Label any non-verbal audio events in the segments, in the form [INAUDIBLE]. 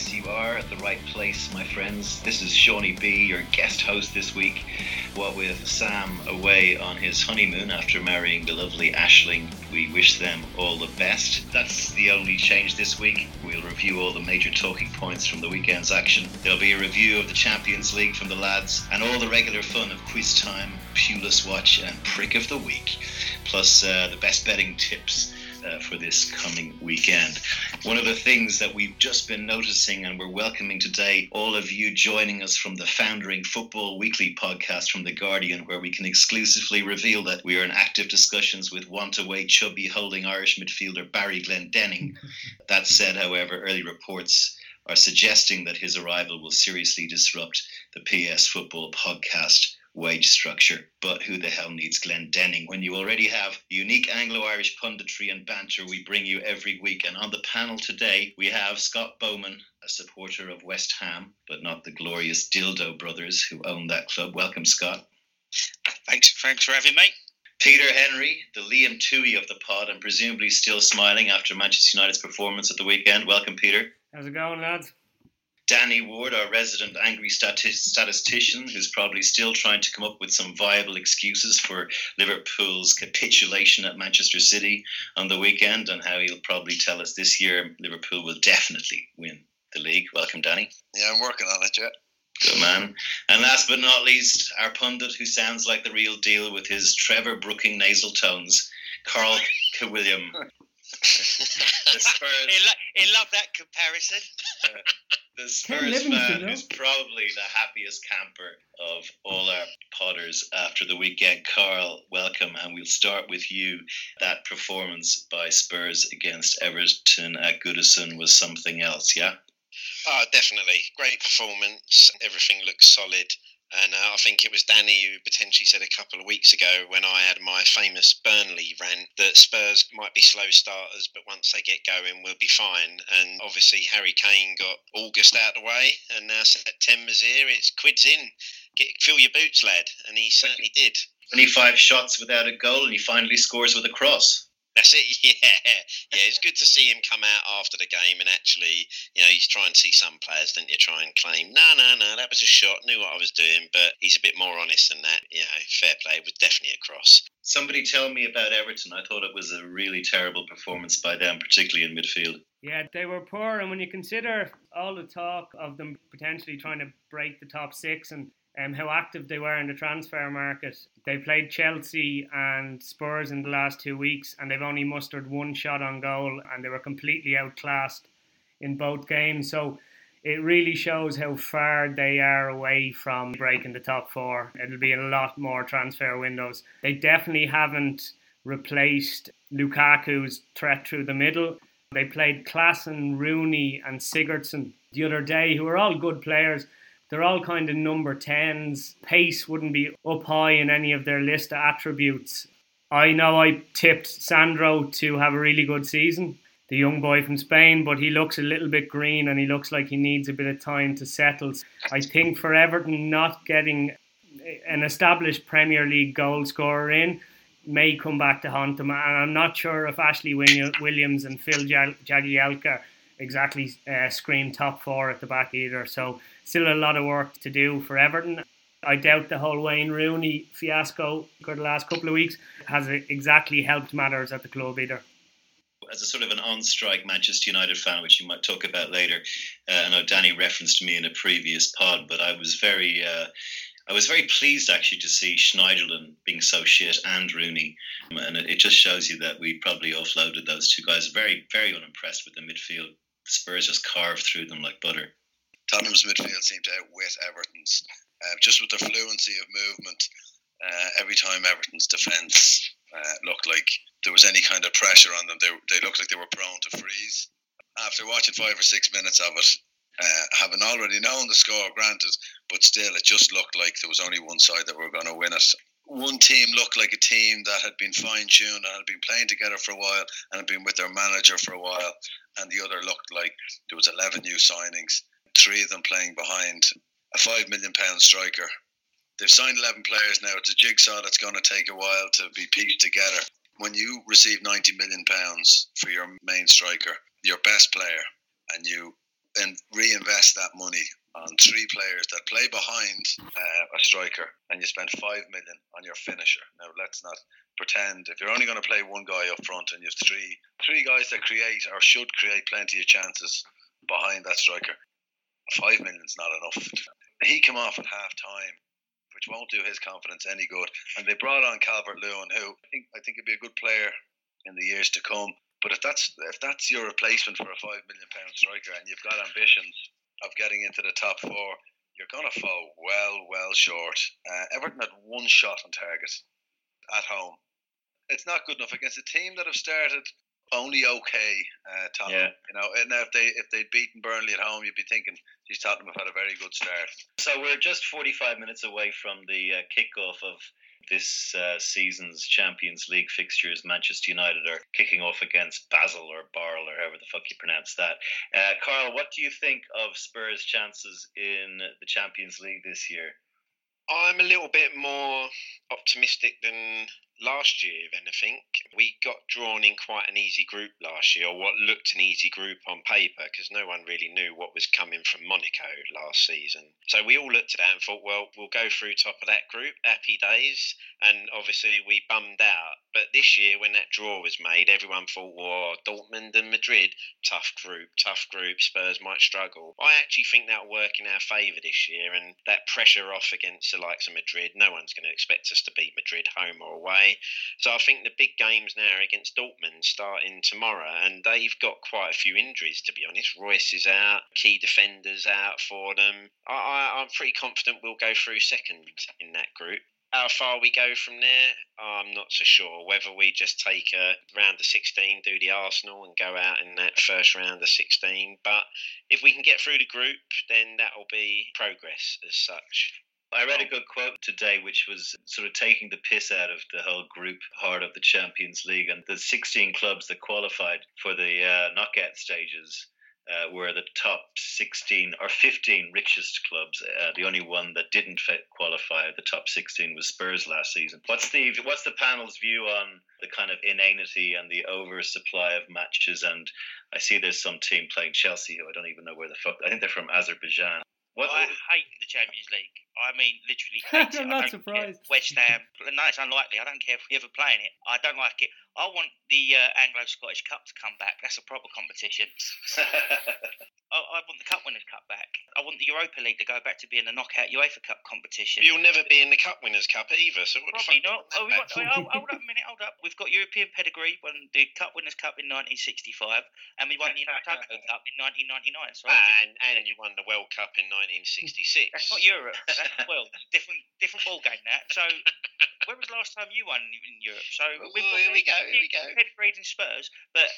Yes, you are at the right place, my friends. This is Seanie B, your guest host this week, what with Sam away on his honeymoon after marrying the lovely Ashling. We wish them all the best. That's the only change this week. We'll review all the major talking points from the weekend's action. There'll be a review of the Champions League from the lads, and all the regular fun of quiz time, Pulis Watch, and Prick of the Week, plus uh, the best betting tips uh, for this coming weekend. One of the things that we've just been noticing, and we're welcoming today all of you joining us from the Foundering Football Weekly podcast from The Guardian, where we can exclusively reveal that we are in active discussions with want away chubby holding Irish midfielder Barry Glendenning. [LAUGHS] that said, however, early reports are suggesting that his arrival will seriously disrupt the PS Football podcast wage structure. But who the hell needs Glendenning when you already have unique Anglo Irish punditry and banter we bring you every week? And on the panel today, we have Scott Bowman, a supporter of West Ham, but not the glorious Dildo brothers who own that club. Welcome, Scott. Thanks, thanks for having me. Peter Henry, the Liam Tuohy of the pod, and presumably still smiling after Manchester United's performance at the weekend. Welcome, Peter. How's it going, lads? Danny Ward, our resident angry statistician, who's probably still trying to come up with some viable excuses for Liverpool's capitulation at Manchester City on the weekend, and how he'll probably tell us this year Liverpool will definitely win the league. Welcome, Danny. Yeah, I'm working on it, yeah. Good man. And last but not least, our pundit who sounds like the real deal with his Trevor Brooking nasal tones, Karl William. [LAUGHS] he, [LAUGHS] lo- he loved that comparison. the Spurs fan who's probably the happiest camper of all our podders after the weekend. Karl, welcome, and we'll start with you. That performance by Spurs against Everton at Goodison was something else, yeah? Oh, definitely. Great performance. Everything looks solid. And uh, I think it was Danny who potentially said a couple of weeks ago when I had my famous Burnley rant that Spurs might be slow starters, but once they get going, we'll be fine. And obviously, Harry Kane got August out of the way, and now September's here. It's quids in. Get, fill your boots, lad. And he certainly did. 25 shots without a goal, and he finally scores with a cross. That's it. [LAUGHS] Yeah, yeah. It's good to see him come out after the game and actually, you know, he's trying to see some players, didn't you? Try and claim, no, no, no, that was a shot. Knew what I was doing, but he's a bit more honest than that. You know, fair play. It was definitely a cross. Somebody tell me about Everton. I thought it was a really terrible performance by them, particularly in midfield. Yeah, they were poor, and when you consider all the talk of them potentially trying to break the top six and um, how active they were in the transfer market. They played Chelsea and Spurs in the last two weeks, and they've only mustered one shot on goal, and they were completely outclassed in both games. So it really shows how far they are away from breaking the top four. It'll be a lot more transfer windows. They definitely haven't replaced Lukaku's threat through the middle. They played Klaassen, Rooney, and Sigurdsson the other day, who are all good players they're all kind of number 10s. Pace wouldn't be up high in any of their list of attributes. I know I tipped Sandro to have a really good season, the young boy from Spain, but he looks a little bit green and he looks like he needs a bit of time to settle. I think for Everton not getting an established Premier League goal scorer in may come back to haunt them. And I'm not sure if Ashley Williams and Phil Jagielka exactly uh, scream top four at the back either. So still a lot of work to do for Everton. I doubt the whole Wayne Rooney fiasco for the last couple of weeks has exactly helped matters at the club either. As a sort of an on-strike Manchester United fan, which you might talk about later, uh, I know Danny referenced me in a previous pod, but I was very, uh, I was very pleased actually to see Schneiderlin being so shit and Rooney, and it, it just shows you that we probably offloaded those two guys. Very, very unimpressed with the midfield. Spurs just carved through them like butter. Tottenham's midfield seemed to outwit Everton's, uh, just with the fluency of movement. Uh, every time Everton's defence uh, looked like there was any kind of pressure on them, they, they looked like they were prone to freeze. After watching five or six minutes of it, uh, having already known the score, granted, but still, it just looked like there was only one side that were going to win it. One team looked like a team that had been fine tuned and had been playing together for a while and had been with their manager for a while, and the other looked like there was 11 new signings three of them playing behind a five million pound striker. They've signed eleven players now. It's a jigsaw that's going to take a while to be pieced together. When you receive ninety million pounds for your main striker, your best player, and you and reinvest that money on three players that play behind uh, a striker, and you spend five million on your finisher. Now let's not pretend if you're only going to play one guy up front and you have three three guys that create or should create plenty of chances behind that striker, five million's not enough. He came off at half time, which won't do his confidence any good. And they brought on Calvert Lewin, who I think I think would be a good player in the years to come. But if that's if that's your replacement for a five million pound striker and you've got ambitions of getting into the top four, you're going to fall well, well short. Uh, Everton had one shot on target at home. It's not good enough against a team that have started only okay, uh, Tom. Yeah. You know, and if they if they'd beaten Burnley at home, you'd be thinking, "Geez, Tottenham have had a very good start." So we're just 45 minutes away from the uh, kickoff of this uh, season's Champions League fixtures, Manchester United are kicking off against Basel or Barl or however the fuck you pronounce that. Uh, Karl, what do you think of Spurs' chances in the Champions League this year? I'm a little bit more optimistic than last year, if anything. We got drawn in quite an easy group last year, or what looked an easy group on paper, because no one really knew what was coming from Monaco last season. So we all looked at that and thought, well, we'll go through top of that group, happy days. And obviously we bummed out. But this year, when that draw was made, everyone thought, well, Dortmund and Madrid, tough group, tough group, Spurs might struggle. I actually think that'll work in our favour this year, and that pressure off against the likes of Madrid, no one's going to expect us to beat Madrid home or away. So I think the big games now against Dortmund starting tomorrow, and they've got quite a few injuries to be honest. Reus is out, key defenders out for them. I, I'm pretty confident we'll go through second in that group. How far we go from there, I'm not so sure. Whether we just take a round of 16, do the Arsenal, and go out in that first round of 16. But if we can get through the group, then that'll be progress as such. I read a good quote today, which was sort of taking the piss out of the whole group part of the Champions League, and the 16 clubs that qualified for the uh, knockout stages. Uh, were the top 16 or 15 richest clubs. Uh, the only one that didn't qualify, the top 16, was Spurs last season. What's the what's the panel's view on the kind of inanity and the oversupply of matches? And I see there's some team playing Chelsea who I don't even know where the fuck. I think they're from Azerbaijan. What, I hate the Champions League. I mean, literally [LAUGHS] hate I'm it. not surprised. West Ham. No, it's unlikely. I don't care if we ever play in it. I don't like it. I want the uh, Anglo Scottish Cup to come back. That's a proper competition. [LAUGHS] I, I, want the Cup Winners' Cup back. I want the Europa League to go back to being a knockout UEFA Cup competition. You'll never be in the Cup Winners' Cup either. So what Probably not. Oh, got, hold, hold up a minute. Hold up. We've got European pedigree. Won the Cup Winners' Cup in 1965, and we won the [LAUGHS] Toto Cup in 1999. So and, and you won the World Cup in 1966. That's not Europe. World. Different different ball game. That. So when was the last time you won in Europe? So well, here we go. Here we go. Pedigreed in Spurs, but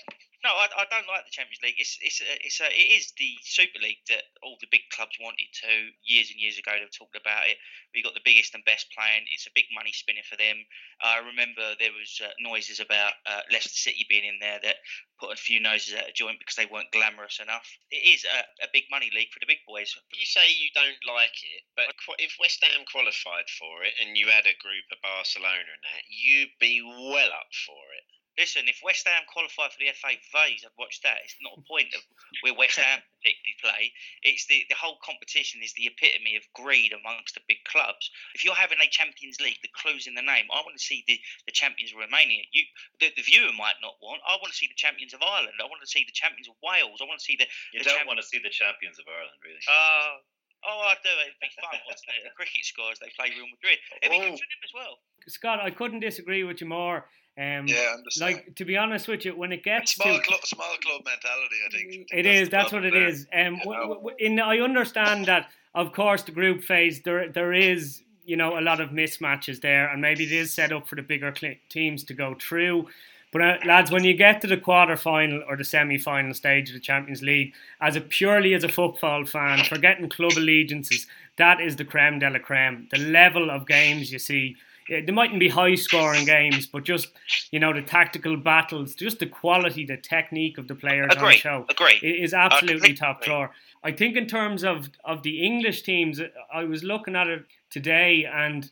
no, I, I don't like the Champions League. It's it's a, it's a, it is the Super League that all the big clubs wanted to years and years ago. They've talked about it. We got the biggest and best playing. It's a big money spinner for them. I remember there was uh, noises about uh, Leicester City being in there that put a few noses out of joint because they weren't glamorous enough. It is a, a big money league for the big boys. You say you don't like it, but if West Ham qualified for it and you had a group of Barcelona and that, you'd be well up for it. Listen, if West Ham qualify for the FA Vase, I'd watch that. It's not a point of where West Ham particularly play. It's the, the whole competition is the epitome of greed amongst the big clubs. If you're having a Champions League, the clue's in the name. I want to see the, the champions of Romania. You, the, the viewer might not want. I want to see the champions of Ireland. I want to see the champions of Wales. I want to see the. You the don't want to see the champions of Ireland, really. Uh, Oh, I do. It'd be fun watching the cricket scores. They play Real Madrid. It'd be good for them as well. Scott, I couldn't disagree with you more. Um, yeah, like to be honest with you, when it gets small to, club, small club mentality, I think, I think it is. That's what it there. is. Um, w- w- in I understand that, of course, the group phase there there is you know a lot of mismatches there, and maybe it is set up for the bigger cl- teams to go through. But uh, lads, when you get to the quarter final or the semi final stage of the Champions League, as a purely as a football fan, forgetting club allegiances, that is the creme de la creme. The level of games you see there mightn't be high scoring games, but just you know the tactical battles, just the quality, the technique of the players agree, on the show agree. is absolutely top drawer. I think in terms of of the English teams, I was looking at it today, and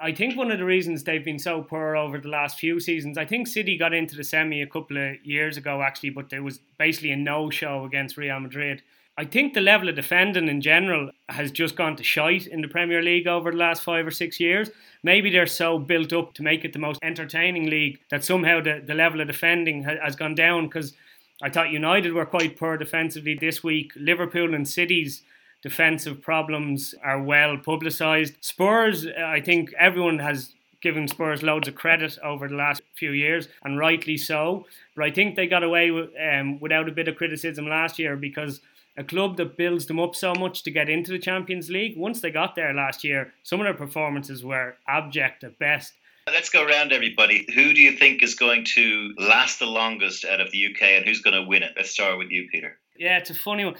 I think one of the reasons they've been so poor over the last few seasons, I think City got into the semi a couple of years ago actually, but there was basically a no show against Real Madrid I think the level of defending in general has just gone to shite in the Premier League over the last five or six years. Maybe they're so built up to make it the most entertaining league that somehow the, the level of defending has, has gone down because I thought United were quite poor defensively this week. Liverpool and City's defensive problems are well publicised. Spurs, I think everyone has given Spurs loads of credit over the last few years, and rightly so. But I think they got away with, um, without a bit of criticism last year because a club that builds them up so much to get into the Champions League, once they got there last year, some of their performances were abject at best. Let's go around everybody. Who do you think is going to last the longest out of the UK and who's going to win it? Let's start with you, Peter. Yeah, it's a funny one.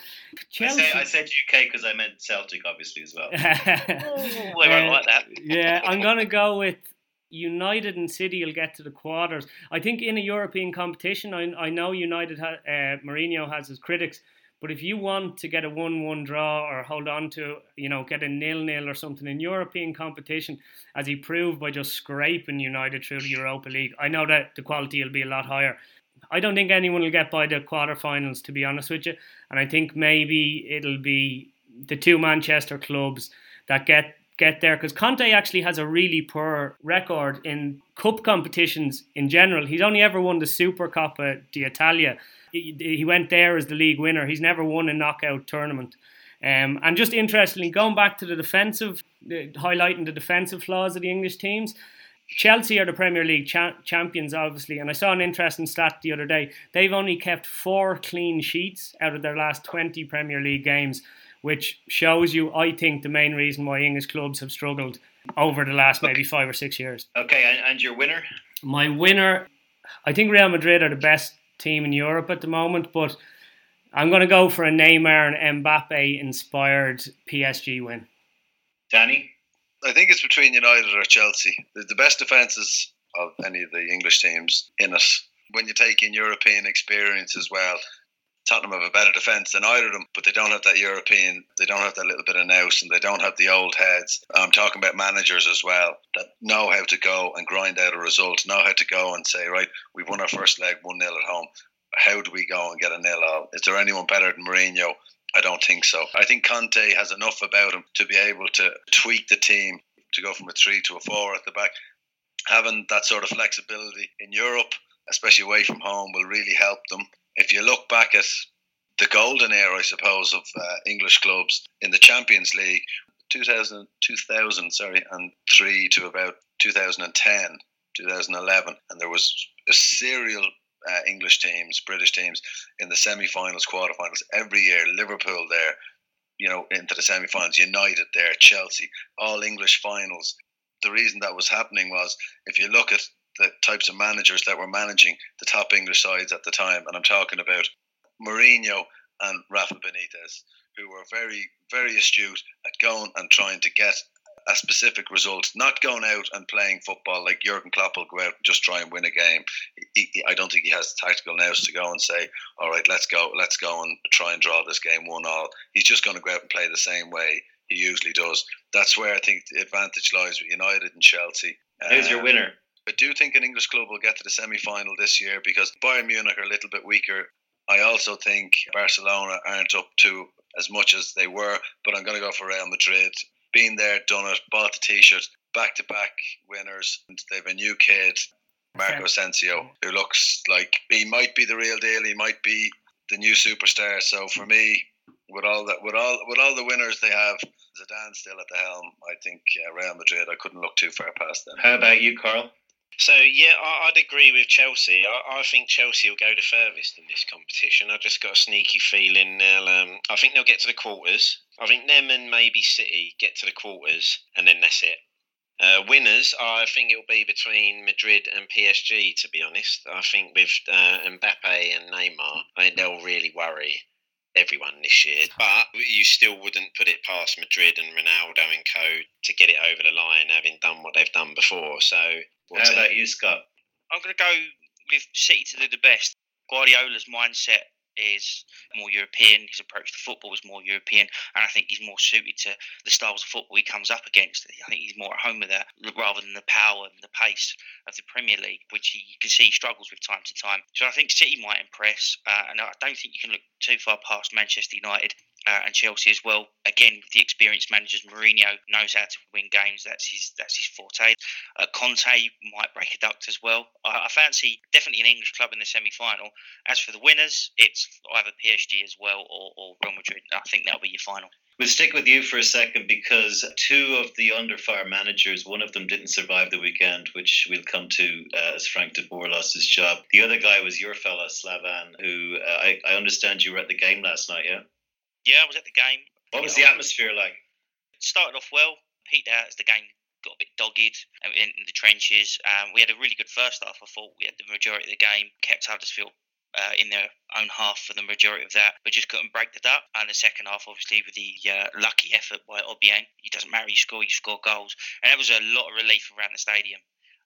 Chelsea. I, say, I said UK because I meant Celtic, obviously, as well. [LAUGHS] we won't like that. yeah, I'm going to go with United and City will get to the quarters. I think in a European competition, I, I know United, ha, uh, Mourinho has his critics, but if you want to get a 1 1 draw or hold on to, you know, get a nil nil or something in European competition, as he proved by just scraping United through the Europa League, I know that the quality will be a lot higher. I don't think anyone will get by the quarterfinals, to be honest with you. And I think maybe it'll be the two Manchester clubs that get get there because Conte actually has a really poor record in cup competitions in general. He's only ever won the Super Supercoppa d'Italia he, went there as the league winner. He's never won a knockout tournament. Um, and just interestingly, going back to the defensive, highlighting the defensive flaws of the English teams, Chelsea are the Premier League cha- champions, obviously. And I saw an interesting stat the other day. They've only kept four clean sheets out of their last 20 Premier League games, which shows you, I think, the main reason why English clubs have struggled over the last maybe five or six years. Okay, and, and your winner? My winner, I think Real Madrid are the best team in Europe at the moment, but I'm going to go for a Neymar and Mbappe inspired PSG win. Danny? I think it's between United or Chelsea. The, the best defences of any of the English teams in it. When you take in European experience as well, Tottenham have a better defence than either of them, but they don't have that European, they don't have that little bit of nous, and they don't have the old heads. I'm talking about managers as well that know how to go and grind out a result, know how to go and say, right, we've won our first leg 1 0 at home. How do we go and get a nil out? Is there anyone better than Mourinho? I don't think so. I think Conte has enough about him to be able to tweak the team to go from a three to a four at the back. Having that sort of flexibility in Europe, especially away from home, will really help them if you look back at the golden era, I suppose, of uh, English clubs in the Champions League, 2000, 2000 sorry, and three to about 2010, 2011, and there was a serial uh, English teams, British teams in the semi-finals, quarter-finals every year. Liverpool there, you know, into the semi-finals. United there, Chelsea, all English finals. The reason that was happening was if you look at the types of managers that were managing the top English sides at the time. And I'm talking about Mourinho and Rafa Benitez, who were very, very astute at going and trying to get a specific result, not going out and playing football like Jurgen Klopp will go out and just try and win a game. He, he, I don't think he has the tactical nous to go and say, "All right, let's go, let's go and try and draw this game one all." He's just going to go out and play the same way he usually does. That's where I think the advantage lies with United and Chelsea. Who's um, your winner? I do think an English club will get to the semi final this year because Bayern Munich are a little bit weaker. I also think Barcelona aren't up to as much as they were, but I'm going to go for Real Madrid. Been there, done it, bought the t shirt, back to back winners. They have a new kid, Marco Asensio, who looks like he might be the real deal. He might be the new superstar. So for me, with all that, with all with all the winners they have, Zidane still at the helm. I think uh, Real Madrid. I couldn't look too far past them. How about you, Karl? So yeah, I, would agree with Chelsea. I, I, think Chelsea will go the furthest in this competition. I've just got a sneaky feeling they'll. Um, I think they'll get to the quarters. I think them and maybe City get to the quarters, and then that's it. Uh, winners, I think it'll be between Madrid and PSG. To be honest, I think with uh, Mbappe and Neymar, I think they'll really worry everyone this year. But you still wouldn't put it past Madrid and Ronaldo and co to get it over the line, having done what they've done before. So What's How about you, Scott? I'm going to go with City to do the best. Guardiola's mindset is more European. His approach to football is more European, and I think he's more suited to the styles of football he comes up against. I think he's more at home with that rather than the power and the pace of the Premier League, which he, you can see he struggles with time to time. So I think City might impress, uh, and I don't think you can look too far past Manchester United uh, and Chelsea as well. Again, with the experienced managers, Mourinho knows how to win games. That's his that's his forte. Uh, Conte might break a duct as well. I, I fancy definitely an English club in the semi final. As for the winners, it's either PSG as well or, or Real Madrid. I think that'll be your final. We'll stick with you for a second because two of the under fire managers, one of them didn't survive the weekend, which we'll come to uh, as Frank de Boer lost his job. The other guy was your fella, Slaven, who uh, I, I understand you were at the game last night, yeah? Yeah, I was at the game. What was the atmosphere like? It started off well, peaked out as the game got a bit dogged in, in the trenches. Um, we had a really good first half. I thought we had the majority of the game, kept Huddersfield uh, in their own half for the majority of that, but just couldn't break the duck. And the second half, obviously, with the uh, lucky effort by Obiang, it doesn't matter, you score, you score goals. And it was a lot of relief around the stadium.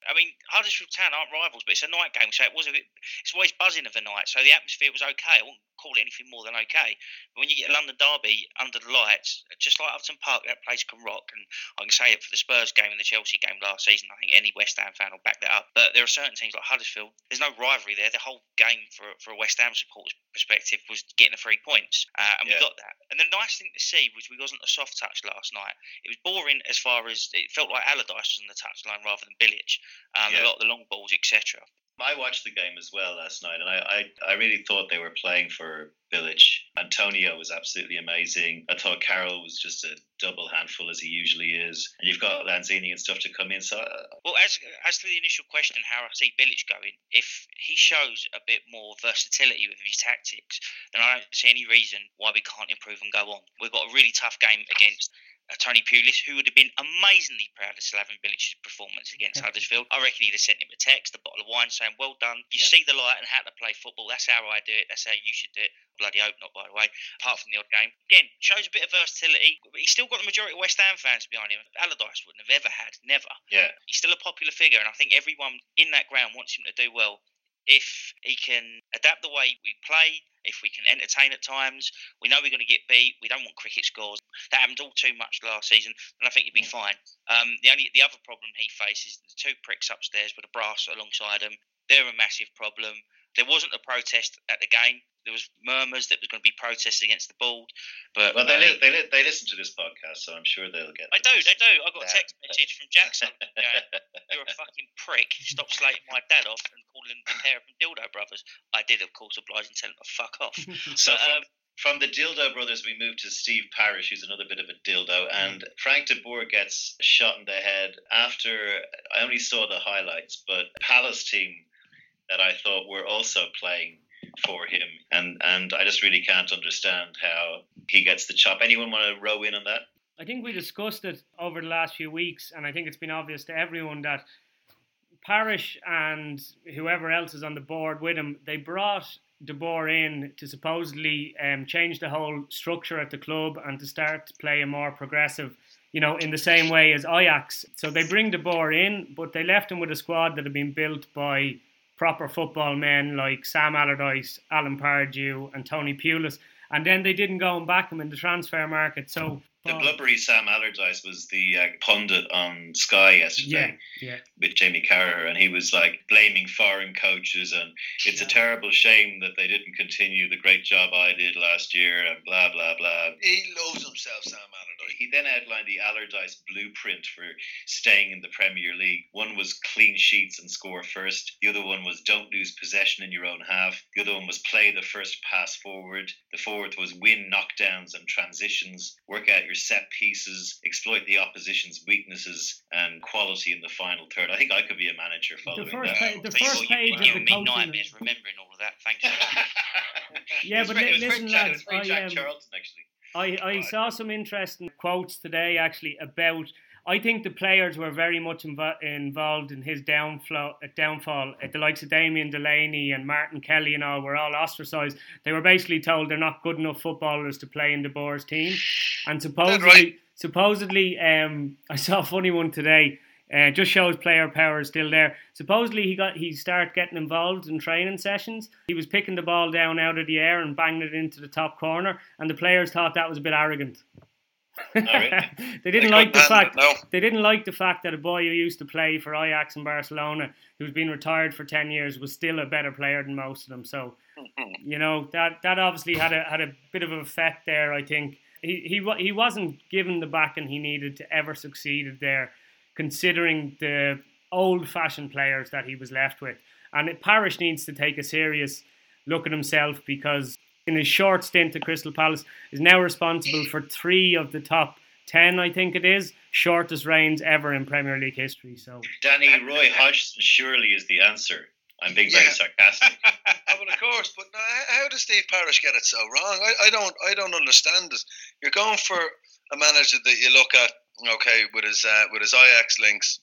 I mean, Huddersfield Town aren't rivals, but it's a night game, so it was a bit, it's always buzzing of the night, so the atmosphere was okay. I wouldn't call it anything more than okay. But when you get a London derby under the lights, just like Upton Park, that place can rock. And I can say it for the Spurs game and the Chelsea game last season. I think any West Ham fan will back that up. But there are certain teams like Huddersfield. There's no rivalry there. The whole game for for a West Ham supporter's perspective was getting the three points, uh, and yeah. we got that. And the nice thing to see was we wasn't a soft touch last night. It was boring as far as it felt like Allardyce was on the touchline rather than Bilic. Um, yeah. A lot of the long balls, etc. I watched the game as well last night, and I, I, I really thought they were playing for Bilic. Antonio was absolutely amazing. I thought Carroll was just a double handful as he usually is, and you've got Lanzini and stuff to come in. So, uh, well, as as to the initial question, how I see Bilic going, if he shows a bit more versatility with his tactics, then I don't see any reason why we can't improve and go on. We've got a really tough game against Uh, Tony Pulis, who would have been amazingly proud of Slaven Bilic's performance against [LAUGHS] Huddersfield. I reckon he'd have sent him a text, a bottle of wine, saying, "Well done. You yeah. see the light and how to play football. That's how I do it. That's how you should do it." Bloody hope not, by the way. Apart from the odd game, again shows a bit of versatility. But he's still got the majority of West Ham fans behind him. Allardyce wouldn't have ever had, never. Yeah, he's still a popular figure, and I think everyone in that ground wants him to do well if he can adapt the way we play, if we can entertain at times. We know we're going to get beat. We don't want cricket scores. That happened all too much last season, and I think he'd be fine. Um, the only the other problem he faces the two pricks upstairs with a brass alongside him. They're a massive problem. There wasn't a protest at the game there was murmurs that there was going to be protests against the board. But well, they li- they li- they listen to this podcast, so I'm sure they'll get. I do, they do. I got a text message from Jackson. [LAUGHS] You're a fucking prick. Stop slating my dad off and calling him the pair of them dildo brothers. I did, of course, oblige and tell him to fuck off. [LAUGHS] so. But, um, from the Dildo Brothers, we move to Steve Parish, who's another bit of a dildo, and Frank de Boer gets shot in the head after I only saw the highlights, but Palace team that I thought were also playing for him, and and I just really can't understand how he gets the chop. Anyone want to row in on that? I think we discussed it over the last few weeks, and I think it's been obvious to everyone that Parish and whoever else is on the board with him, they brought De Boer in to supposedly um, change the whole structure at the club and to start to play a more progressive, you know, in the same way as Ajax. So they bring De Boer in, but they left him with a squad that had been built by proper football men like Sam Allardyce, Alan Pardew, and Tony Pulis. And then they didn't go and back him in the transfer market. So the blubbery Sam Allardyce was the uh, pundit on Sky yesterday yeah, yeah. with Jamie Carragher, and he was like blaming foreign coaches, and it's yeah. a terrible shame that they didn't continue the great job I did last year, and blah blah blah. He loves himself, Sam Allardyce. He then outlined the Allardyce blueprint for staying in the Premier League. One was clean sheets and score first. The other one was don't lose possession in your own half. The other one was play the first pass forward. The fourth was win knockdowns and transitions. Work out your your set pieces, exploit the opposition's weaknesses and quality in the final third. I think I could be a manager following the first that. Page, the first page you, of the coaching. nightmares remembering all of that. Thanks. [LAUGHS] yeah, but li- listen, lads, I, um, Charlton actually. I, I saw some interesting quotes today actually about I think the players were very much inv- involved in his downflow, uh, downfall. Uh, the likes of Damien Delaney and Martin Kelly and all were all ostracised. They were basically told they're not good enough footballers to play in De Boer's team. And supposedly, right? supposedly, um, I saw a funny one today. Uh, just shows player power is still there. Supposedly he got he started getting involved in training sessions. He was picking the ball down out of the air and banging it into the top corner, and the players thought that was a bit arrogant. [LAUGHS] they didn't like the fact no. they didn't like the fact that a boy who used to play for Ajax and Barcelona, who's been retired for ten years, was still a better player than most of them. So you know that that obviously had a had a bit of an effect there. I think he he he wasn't given the backing he needed to ever succeeded there, considering the old-fashioned players that he was left with. And it, Parish needs to take a serious look at himself because in his short stint at Crystal Palace is now responsible for three of the top ten, I think it is, shortest reigns ever in Premier League history. So Danny Roy Hodgson surely is the answer. I'm being very Yeah. sarcastic. [LAUGHS] Oh, well, of course, but now, how- how does Steve Parish get it so wrong? I, I don't, I don't understand it. You're going for a manager that you look at, okay, with his uh, with his Ajax links.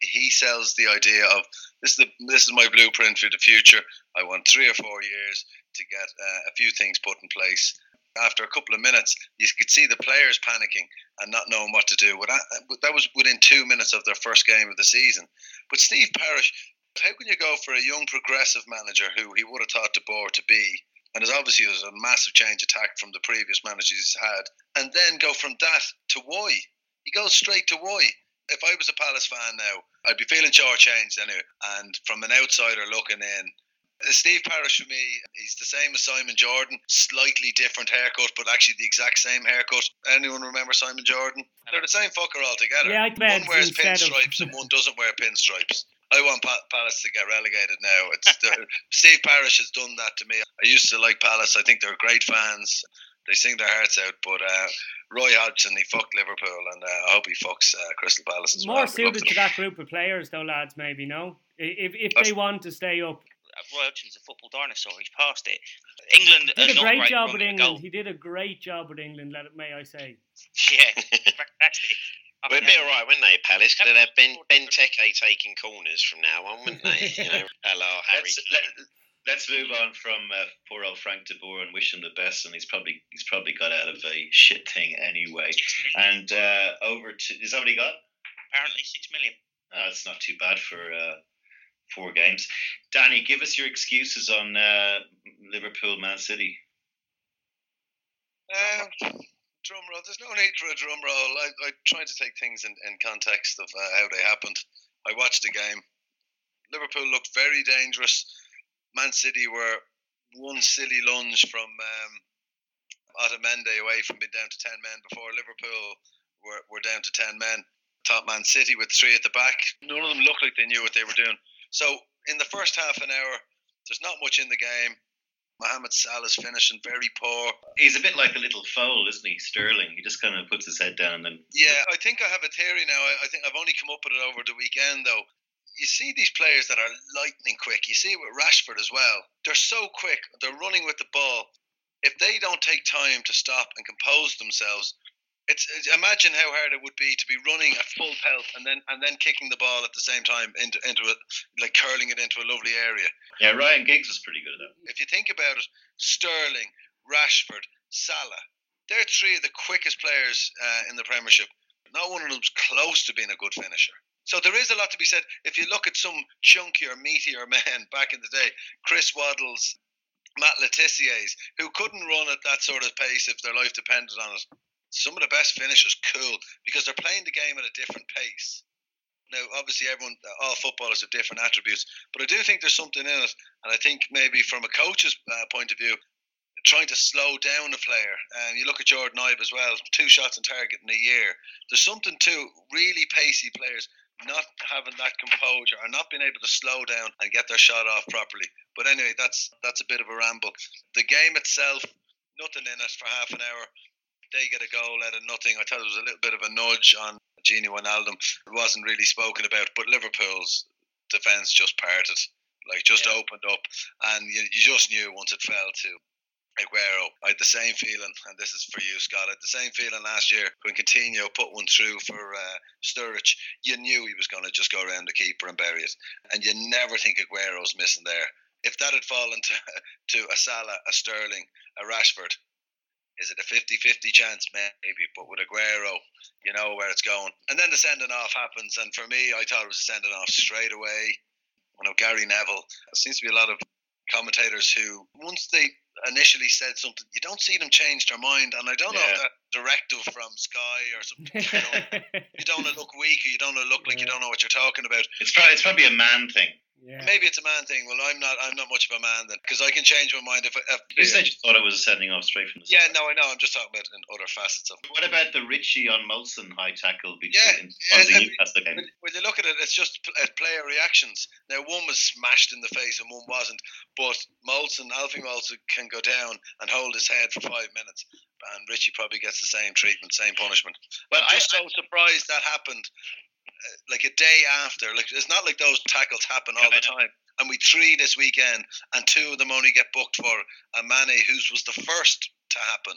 He sells the idea of this is the this is my blueprint for the future. I want three or four years to get uh, a few things put in place. After a couple of minutes, you could see the players panicking and not knowing what to do. That, was within two minutes of their first game of the season. But Steve Parish, how can you go for a young progressive manager who he would have thought De Boer to be, and is obviously was a massive change attack from the previous managers he's had, and then go from that to Roy? He goes straight to Roy. If I was a Palace fan now, I'd be feeling shortchanged anyway. And from an outsider looking in, Steve Parish for me, he's the same as Simon Jordan, slightly different haircut, but actually the exact same haircut. Anyone remember Simon Jordan? They're the same fucker altogether. Yeah, I bet one wears pinstripes and one doesn't wear pinstripes. I want pa- Palace to get relegated now. It's [LAUGHS] the, Steve Parish has done that to me. I used to like Palace. I think they're great fans. They sing their hearts out. But uh, Roy Hodgson, he fucked Liverpool, and uh, I hope he fucks uh, Crystal Palace as well. more suited to to them. that group of players, though, lads. Maybe no. If if they want to stay up, Roy Hodgson's a football dinosaur. He's past it. England he are did a great great job running with England. He did a great job with England. Let it, may I say? [LAUGHS] Yeah, [LAUGHS] fantastic. I They'd be all right, wouldn't they, Palace? Could have had Ben, Benteke taking corners from now on, wouldn't they? You know, [LAUGHS] hello, Harry. Let's, let, let's move on from uh, poor old Frank de Boer and wish him the best. And he's probably he's probably got out of a shit thing anyway. And uh, over to is that what he got? apparently six million. Uh, that's not too bad for uh, four games. Danny, give us your excuses on uh, Liverpool Man City. Um, drum roll. There's no need for a drum roll. I, I tried to take things in, in context of uh, how they happened. I watched the game. Liverpool looked very dangerous. Man City were one silly lunge from um, Otamendi away from being down to 10 men before Liverpool were, were down to 10 men. Top Man City with three at the back. None of them looked like they knew what they were doing. So in the first half an hour, there's not much in the game. Mohamed Salah's finishing very poor. He's a bit like a little foal, isn't he? Sterling. He just kind of puts his head down and then Yeah, I think I have a theory now. I, I think I've only come up with it over the weekend, though. You see these players that are lightning quick. You see it with Rashford as well. They're so quick. They're running with the ball. If they don't take time to stop and compose themselves, it's, it's imagine how hard it would be to be running at full pelt and then and then kicking the ball at the same time into into it, like curling it into a lovely area. yeah, Ryan Giggs was pretty good at that. If you think about it, Sterling, Rashford, Salah, they're three of the quickest players uh, in the Premiership. Not one of them's close to being a good finisher. So there is a lot to be said. If you look at some chunkier, meatier [LAUGHS] men back in the day, Chris Waddles, Matt Le Tissier's, who couldn't run at that sort of pace if their life depended on it. Some of the best finishers, cool, because they're playing the game at a different pace. Now, obviously, everyone, all footballers have different attributes, but I do think there's something in it, and I think maybe from a coach's uh, point of view, trying to slow down a player. And you look at Jordan Ibe as well, two shots on target in a year. There's something to really pacey players not having that composure or not being able to slow down and get their shot off properly. But anyway, that's that's a bit of a ramble. The game itself, nothing in it for half an hour. They get a goal out of nothing. I thought it was a little bit of a nudge on Gini Wijnaldum. It wasn't really spoken about, but Liverpool's defence just parted, like just Yeah. opened up, and you, you just knew once it fell to Aguero. I had the same feeling, and this is for you, Scott. I had the same feeling last year when Coutinho put one through for uh, Sturridge. You knew he was going to just go around the keeper and bury it, and you never think Aguero's missing there. If that had fallen to, [LAUGHS] to a Salah, a Sterling, a Rashford, Is it a 50-50 chance? Maybe, but with Aguero, you know where it's going. And then the sending off happens, and for me, I thought it was a sending off straight away. You know, Gary Neville. There seems to be a lot of commentators who, once they initially said something, you don't see them change their mind. And I don't yeah. know if that directive from Sky or something. You don't, you don't want to look weak, or you don't want to look like you don't know what you're talking about. It's probably it's probably a man thing. Yeah. Maybe it's a man thing. Well, I'm not. I'm not much of a man then, because I can change my mind if. if you said you thought it was sending off straight from the. Yeah, no, I know. I'm just talking about in other facets of. What about the Ritchie on Mawson high tackle between yeah, yeah, the Newcastle game? When you look at it, it's just uh, player reactions. Now, one was smashed in the face and one wasn't, but Mawson, Alfie Mawson, can go down and hold his head for five minutes, and Ritchie probably gets the same treatment, same punishment. Well, I'm just I, so surprised that happened Uh, like a day after. Like it's not like those tackles happen all the time and we three this weekend, and two of them only get booked for a Mane, whose was the first to happen.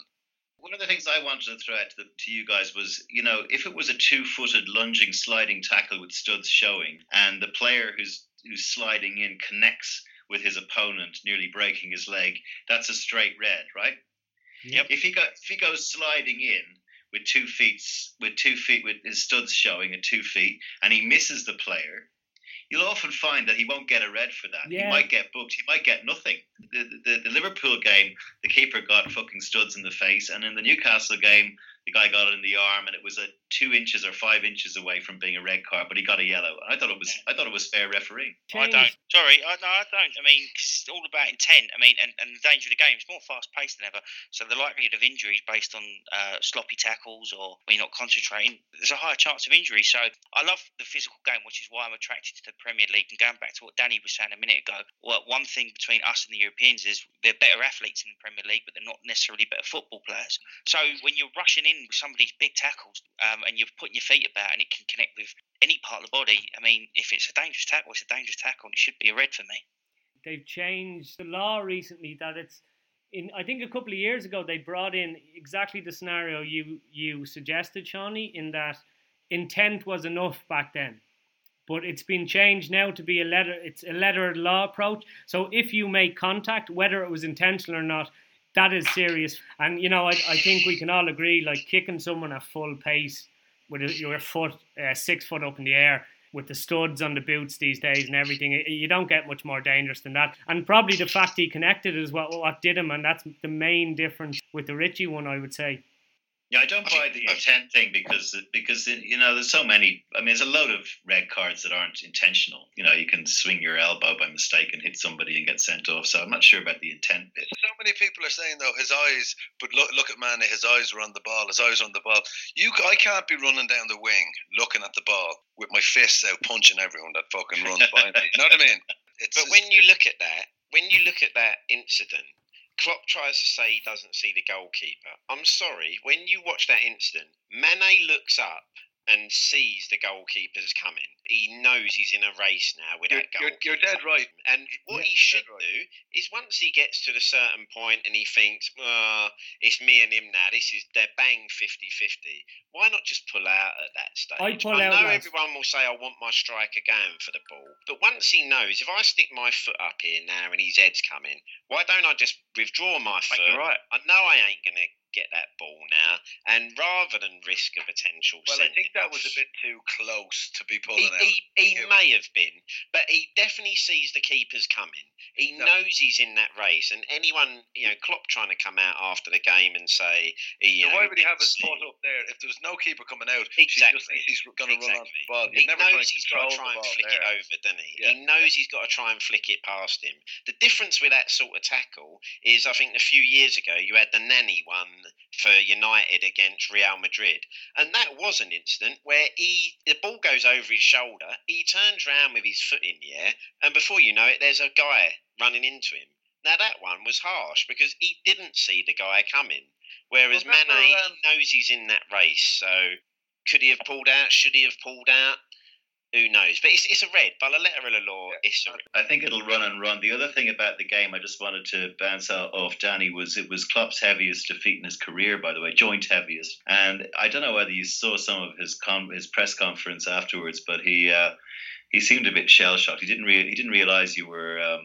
One of the things I wanted to throw out to, the, to you guys was, you know, if it was a two-footed lunging sliding tackle with studs showing, and the player who's who's sliding in connects with his opponent, nearly breaking his leg, that's a straight red, right? Yep. If he go if he goes sliding in with two feet with two feet with his studs showing at two feet, and he misses the player, you'll often find that he won't get a red for that. Yeah. He might get booked. He might get nothing. The, the, the Liverpool game, the keeper got fucking studs in the face, and in the Newcastle game, the guy got it in the arm, and it was a two inches or five inches away from being a red card, but he got a yellow. I thought it was I thought it was fair refereeing. I don't. Sorry, I, no, I don't. I mean, because it's all about intent. I mean, and, and the danger of the game is more fast paced than ever. So the likelihood of injuries based on uh, sloppy tackles or when you're not concentrating, there's a higher chance of injury. So I love the physical game, which is why I'm attracted to the Premier League. And going back to what Danny was saying a minute ago, well, one thing between us and the Europeans is they're better athletes in the Premier League, but they're not necessarily better football players. So when you're rushing in with some of these big tackles um, Um, and you're putting your feet about and it can connect with any part of the body. I mean, if it's a dangerous tackle, it's a dangerous tackle, and it should be a red for me. They've changed the law recently that it's in. I think a couple of years ago they brought in exactly the scenario you you suggested, Seanie, in that intent was enough back then. But it's been changed now to be a letter. It's a letter law approach. So if you make contact, whether it was intentional or not, that is serious. And you know, I, I think we can all agree, like kicking someone at full pace with your foot uh, six foot up in the air with the studs on the boots these days and everything, you don't get much more dangerous than that. And probably the fact he connected is what what did him, and that's the main difference with the Ritchie one, I would say. Yeah, I don't buy the intent thing because because you know there's so many. I mean, there's a load of red cards that aren't intentional. You know, you can swing your elbow by mistake and hit somebody and get sent off. So I'm not sure about the intent bit. So many people are saying though his eyes, but look look at Mane, his eyes were on the ball. His eyes were on the ball. You, I can't be running down the wing looking at the ball with my fists out punching everyone that fucking runs by me. You know what I mean? [LAUGHS] It's, but when you look at that, when you look at that incident, Klopp tries to say he doesn't see the goalkeeper. I'm sorry, when you watch that incident, Mane looks up and sees the goalkeepers coming. He knows he's in a race now with you're, that goal. You're, you're, dead right. And what yeah, he should right. do is once he gets to a certain point and he thinks, oh, it's me and him now, this is, they're bang 50 50. Why not just pull out at that stage? I, pull I know lads. everyone will say, I want my striker going for the ball. But once he knows, if I stick my foot up here now and his head's coming, why don't I just withdraw my foot? You're Right. I know I ain't going to get that ball now, and rather than risk a potential. Well, I think that was a bit too close to be pulling he, out. He, he may have been, but he definitely sees the keepers coming. He no. knows he's in that race, and anyone, you know, Klopp trying to come out after the game and say, you so know, why would he have his foot up there if there was no keeper coming out? Exactly. Just, he's, going to exactly. run on the ball. He's he knows he's got to try and flick there. it over, doesn't he? Yeah. He knows he's got to try and flick it past him. The difference with that sort of tackle is, I think, a few years ago you had the Nani one for United against Real Madrid. And that was an incident where he the ball goes over his shoulder, he turns round with his foot in the air, and before you know it, there's a guy running into him. Now that one was harsh because he didn't see the guy coming. Whereas well, Mane um... knows he's in that race, so could he have pulled out? Should he have pulled out? Who knows? But it's, it's a red. By the letter of the law, it's a red. I think it'll run and run. The other thing about the game, I just wanted to bounce off Danny, was it was Klopp's heaviest defeat in his career, by the way, joint heaviest. And I don't know whether you saw some of his con- his press conference afterwards, but he uh, he seemed a bit shell shocked. He didn't re- he didn't realize you were. Um,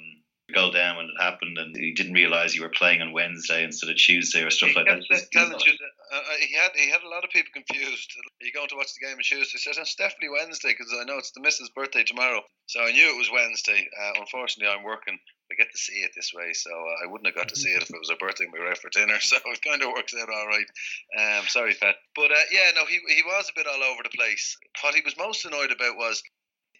go down when it happened, and he didn't realize you were playing on Wednesday instead of Tuesday or stuff he like that. telling you that, uh, uh, he had he had a lot of people confused. Are you going to watch the game on Tuesday? He said it's definitely Wednesday because I know it's the missus' birthday tomorrow. So I knew it was Wednesday. Uh, unfortunately, I'm working. I get to see it this way, so uh, I wouldn't have got to see it if it was a birthday and we were out for dinner. [LAUGHS] So it kind of works out all right. Um, sorry, Pat. But uh, yeah, no, he he was a bit all over the place. What he was most annoyed about was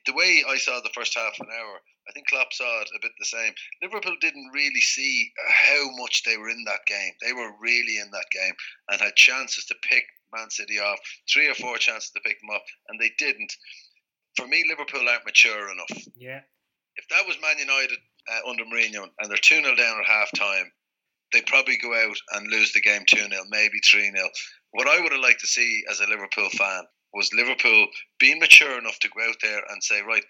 the way I saw the first half an hour. I think Klopp saw it a bit the same. Liverpool didn't really see how much they were in that game. They were really in that game and had chances to pick Man City off, three or four chances to pick them up, and they didn't. For me, Liverpool aren't mature enough. Yeah. If that was Man United uh, under Mourinho and they're 2 0 down at half time, they'd probably go out and lose the game 2 0, maybe 3 0. What I would have liked to see as a Liverpool fan was Liverpool being mature enough to go out there and say, right,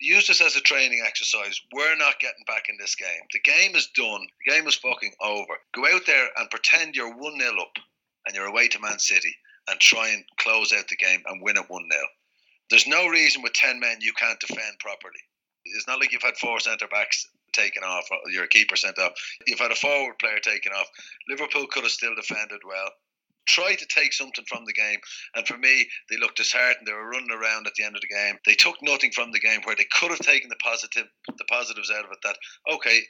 use this as a training exercise. We're not getting back in this game. The game is done. The game is fucking over. Go out there and pretend you're 1 0 up and you're away to Man City and try and close out the game and win it 1 0. There's no reason with 10 men you can't defend properly. It's not like you've had four centre backs taken off, or your keeper sent off. You've had a forward player taken off. Liverpool could have still defended well try to take something from the game. And for me, they looked disheartened. They were running around at the end of the game. They took nothing from the game where they could have taken the positive, the positives out of it. That okay,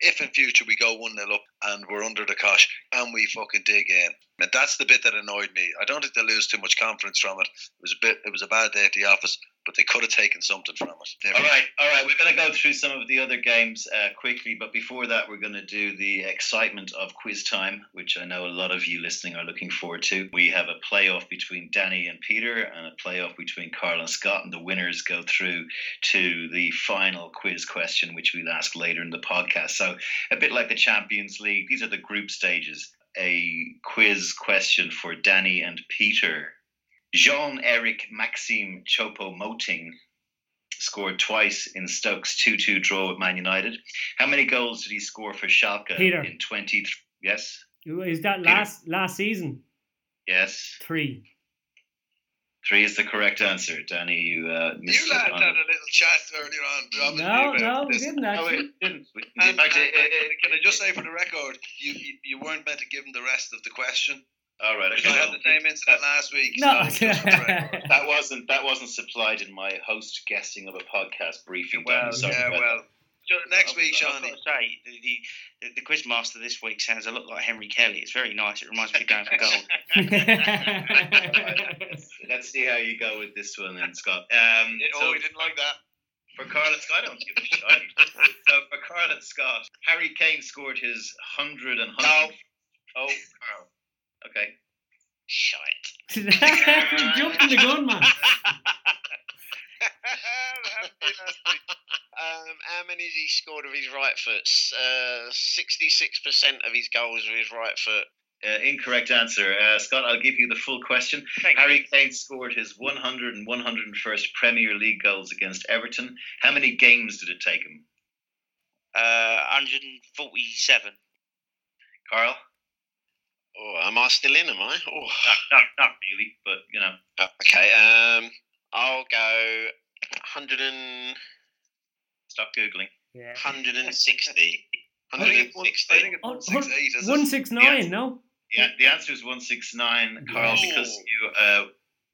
if in future we go one nil up and we're under the cosh and we fucking dig in, and that's the bit that annoyed me. I don't think they lose too much confidence from it. It was a bit. It was a bad day at the office, but they could have taken something from it. All right, all right. We're going to go through some of the other games uh, quickly, but before that, we're going to do the excitement of quiz time, which I know a lot of you listening are looking forward to. We have a playoff between Danny and Peter, and a playoff between Karl and Scott, and the winners go through to the final quiz question, which we'll ask later in the podcast. So, a bit like the Champions League, these are the group stages. A quiz question for Danny and Peter. Jean Eric Maxime Choupo Moting scored twice in Stoke's 2 2 draw with Man United. How many goals did he score for Schalke Peter. in 20? Yes? Is that Peter. last last season? Yes. Three. Three is the correct answer. Danny, you uh, missed You it lads on had a little chat earlier on. Robin, No, no, we this. didn't No, actually. we didn't. We- And, In fact, and- it- it- and can I just say for the record, you, you you weren't meant to give him the rest of the question. All right. Because I had the same incident last week. No. so just for the record. That wasn't that wasn't supplied in my host guessing of a podcast briefing. Well, yeah, about well. Jo- Next week, Sean. I've Seanie. got to say, the, the, the, the quiz master this week sounds a lot like Henry Kelly. It's very nice. It reminds me of going for gold. that. [LAUGHS] [LAUGHS] Let's see how you go with this one, then, Scott. Um, Oh, so he didn't like that. for Karl and Scott, I don't give a shit. so for Karl and Scott, Harry Kane scored his hundred and hundred. Oh, Karl. Okay. Shite. you jumped in the gun, man. [LAUGHS] Um, how many has he scored with his right foot? Uh, Sixty-six percent of his goals with his right foot. Uh, incorrect answer. Uh, Scott, I'll give you the full question. Thank you. Harry Kane scored his 100 and 101st Premier League goals against Everton. How many games did it take him? Uh, 147. Karl? Oh, am I still in? Am I? Oh, Not, not, not really, but you know. Uh, okay. Um, I'll go hundred and Stop googling. Yeah. hundred and sixty. I [LAUGHS] Hundred think and it's one- I think it's Oh, 168, isn't One it? six nine, Yeah. no? Yeah, the answer is 169, Karl, Yeah. because you uh,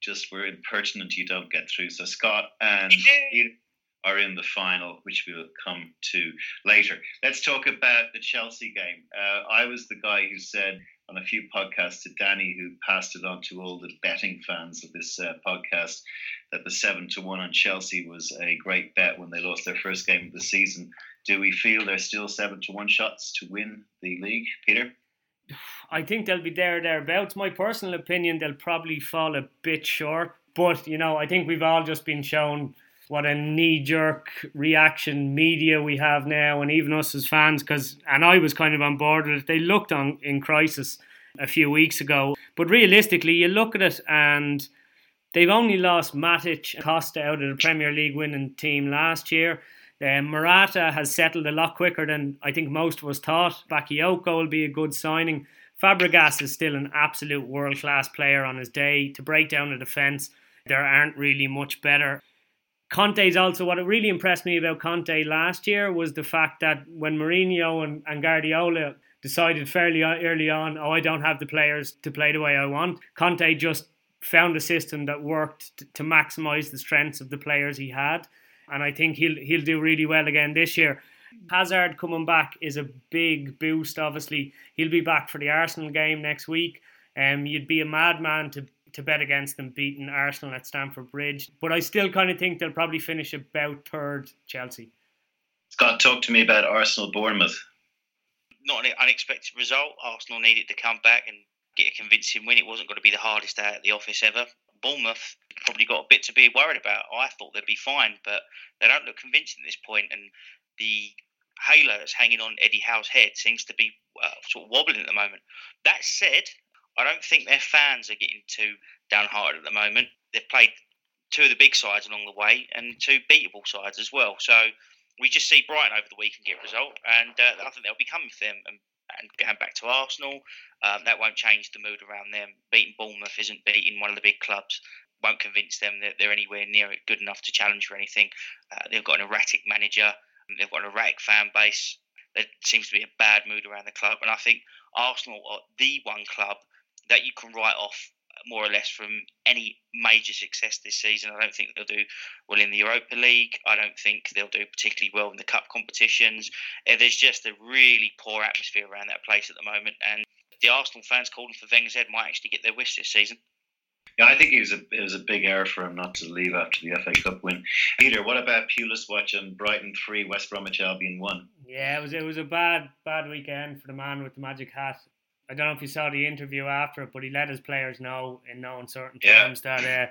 just were impertinent. You don't get through. So Scott and [LAUGHS] Ian are in the final, which we will come to later. Let's talk about the Chelsea game. Uh, I was the guy who said on a few podcasts to Danny, who passed it on to all the betting fans of this uh, podcast, that the seven to one on Chelsea was a great bet when they lost their first game of the season. Do we feel there's still seven to one shots to win the league, Peter? I think they'll be there thereabouts. My personal opinion, they'll probably fall a bit short. But you know, I think we've all just been shown what a knee-jerk reaction media we have now, and even us as fans. Because and I was kind of on board with it. They looked on in crisis a few weeks ago, but realistically, you look at it and they've only lost Matic and Costa out of the Premier League winning team last year. Um, Morata has settled a lot quicker than I think most of us thought. Bakayoko will be a good signing. Fabregas is still an absolute world class player on his day. To break down a defence, there aren't really much better. Conte's also what really impressed me about Conte last year was the fact that when Mourinho and, and Guardiola decided fairly early on, oh, I don't have the players to play the way I want. Conte just found a system that worked to, to maximise the strengths of the players he had, and I think he'll he'll do really well again this year. Hazard coming back is a big boost. Obviously, he'll be back for the Arsenal game next week. Um, you'd be a madman to to bet against them beating Arsenal at Stamford Bridge, but I still kind of think they'll probably finish about third. Chelsea. Scott, talk to me about Arsenal Bournemouth. Not an unexpected result. Arsenal needed to come back and get a convincing win. It wasn't going to be the hardest day at the office ever. Bournemouth probably got a bit to be worried about. I thought they'd be fine, but they don't look convincing at this point, and the halo that's hanging on Eddie Howe's head seems to be uh, sort of wobbling at the moment. That said, I don't think their fans are getting too downhearted at the moment. They've played two of the big sides along the way and two beatable sides as well. So we just see Brighton over the week and get a result, and uh, I think they'll be coming for them and, and going back to Arsenal. Um, that won't change the mood around them. Beating Bournemouth isn't beating one of the big clubs. Won't convince them that they're anywhere near good enough to challenge for anything. Uh, they've got an erratic manager. They've got an erratic fan base. There seems to be a bad mood around the club, and I think Arsenal are the one club that you can write off more or less from any major success this season. I don't think they'll do well in the Europa League. I don't think they'll do particularly well in the cup competitions. Uh, there's just a really poor atmosphere around that place at the moment, and the Arsenal fans calling for Wenger's head might actually get their wish this season. Yeah, I think it was a it was a big error for him not to leave after the FA Cup win. Peter, what about Pulis watching Brighton three, West Bromwich Albion one? Yeah, it was it was a bad bad weekend for the man with the magic hat. I don't know if you saw the interview after it, but he let his players know in no uncertain terms yeah. that uh,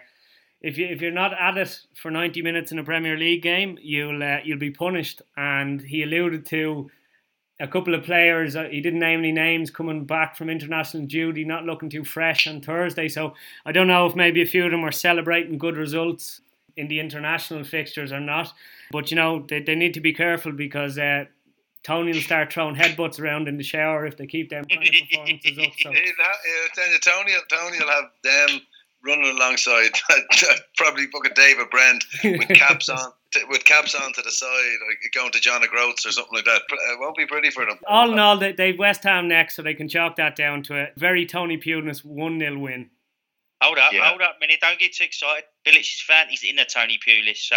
if you if you're not at it for 90 minutes in a Premier League game, you'll uh, you'll be punished. And he alluded to a couple of players. Uh, he didn't name any names coming back from international duty, not looking too fresh on Thursday. So I don't know if maybe a few of them were celebrating good results in the international fixtures or not. But you know they, they need to be careful because uh, Tony will start throwing headbutts around in the shower if they keep them [LAUGHS] kind of performances up. So. yeah, uh, Tony, Tony will have them running alongside [LAUGHS] probably book a David Brent with [LAUGHS] caps on. with caps on to the side, or going to John O'Groats or something like that, it uh, won't be pretty for them. All in all, they, they've West Ham next, so they can chalk that down to a very Tony Pulis 1 0 win. Hold up, yeah. hold up a minute. Don't get too excited. Bilic's fan, he's in a Tony Pulis, so,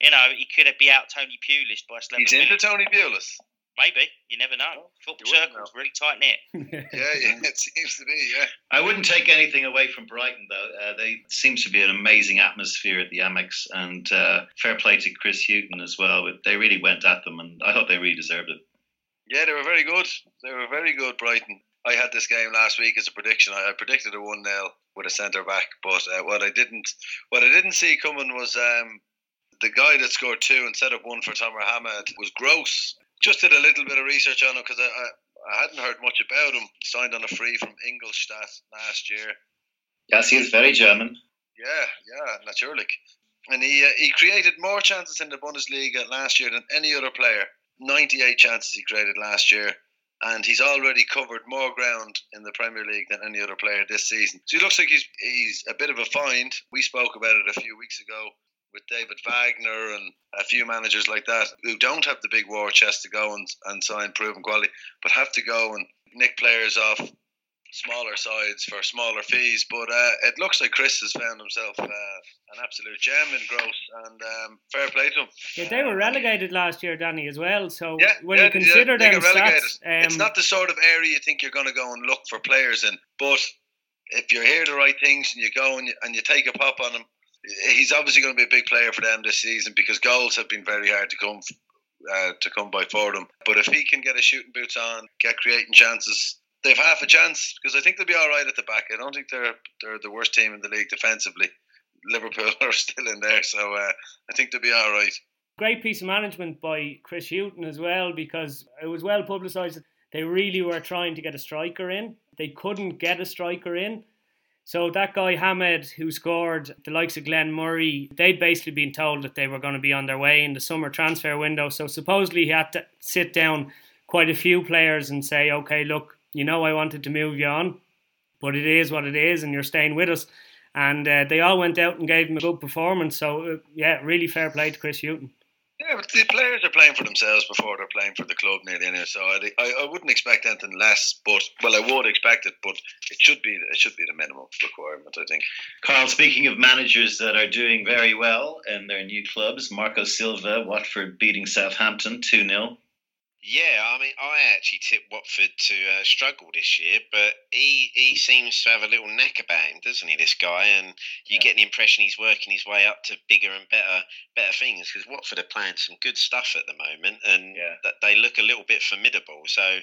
you know, he could have be out Tony Pulis by He's in into Tony Pulis. Maybe you never know. Football circle's really tight knit. [LAUGHS] yeah, yeah, it seems to be. Yeah. I wouldn't take anything away from Brighton though. Uh, they seems to be an amazing atmosphere at the Amex, and uh, fair play to Chris Hughton as well. They really went at them, and I thought they really deserved it. Yeah, they were very good. They were very good, Brighton. I had this game last week as a prediction. I, I predicted a one 0 with a centre back, but uh, what I didn't, what I didn't see coming was um, the guy that scored two and set up one for Tomer Hemed was Gross just did a little bit of research on him because I, I, I, hadn't heard much about him. Signed on a free from Ingolstadt last year. Yes, he is very German. Yeah, yeah, naturally. And he uh, he created more chances in the Bundesliga last year than any other player. 98 chances he created last year. And he's already covered more ground in the Premier League than any other player this season. So he looks like he's he's a bit of a find. We spoke about it a few weeks ago with David Wagner and a few managers like that who don't have the big war chest to go and, and sign proven quality, but have to go and nick players off smaller sides for smaller fees. But uh, it looks like Chris has found himself uh, an absolute gem in Gross, and um, fair play to him. Yeah, they were relegated last year, Danny, as well. So yeah, when yeah, you consider yeah, them stats, um, it's not the sort of area you think you're going to go and look for players in, but. If you hear the right things and you go and you, and you take a pop on them, he's obviously going to be a big player for them this season because goals have been very hard to come uh, to come by for them. But if he can get his shooting boots on, get creating chances, they've half a chance because I think they'll be all right at the back. I don't think they're they're the worst team in the league defensively. Liverpool [LAUGHS] are still in there, so uh, I think they'll be all right. Great piece of management by Chris Hughton as well because it was well publicised. They really were trying to get a striker in. They couldn't get a striker in. So that guy Hemed, who scored the likes of Glenn Murray, they'd basically been told that they were going to be on their way in the summer transfer window. So supposedly he had to sit down quite a few players and say, okay, look, you know I wanted to move you on, but it is what it is, and you're staying with us. and uh, they all went out and gave him a good performance. So uh, yeah, really fair play to Chris Hughton. Yeah, but the players are playing for themselves before they're playing for the club nearly anyway. So I, I, I wouldn't expect anything less. But well, I would expect it, but it should be it should be the minimum requirement. I think. Karl, speaking of managers that are doing very well in their new clubs, Marco Silva, Watford beating Southampton two 0 yeah, I mean, I actually tipped Watford to uh, struggle this year, but he he seems to have a little knack about him, doesn't he? This guy, and you yeah. get the impression he's working his way up to bigger and better better things because Watford are playing some good stuff at the moment, and yeah. that they look a little bit formidable. So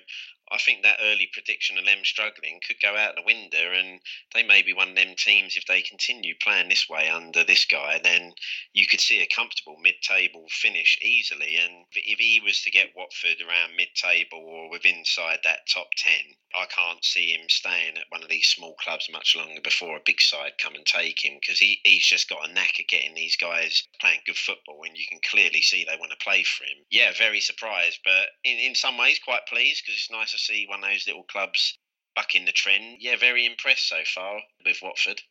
I think that early prediction of them struggling could go out the window, and they may be one of them teams if they continue playing this way under this guy. Then you could see a comfortable mid-table finish easily. And if he was to get Watford around mid-table or within inside that top ten, I can't see him staying at one of these small clubs much longer before a big side come and take him because he, he's just got a knack of getting these guys playing good football, and you can clearly see they want to play for him. Yeah, very surprised, but in, in some ways quite pleased because it's nice to see one of those little clubs bucking the trend. Yeah, very impressed so far with Watford.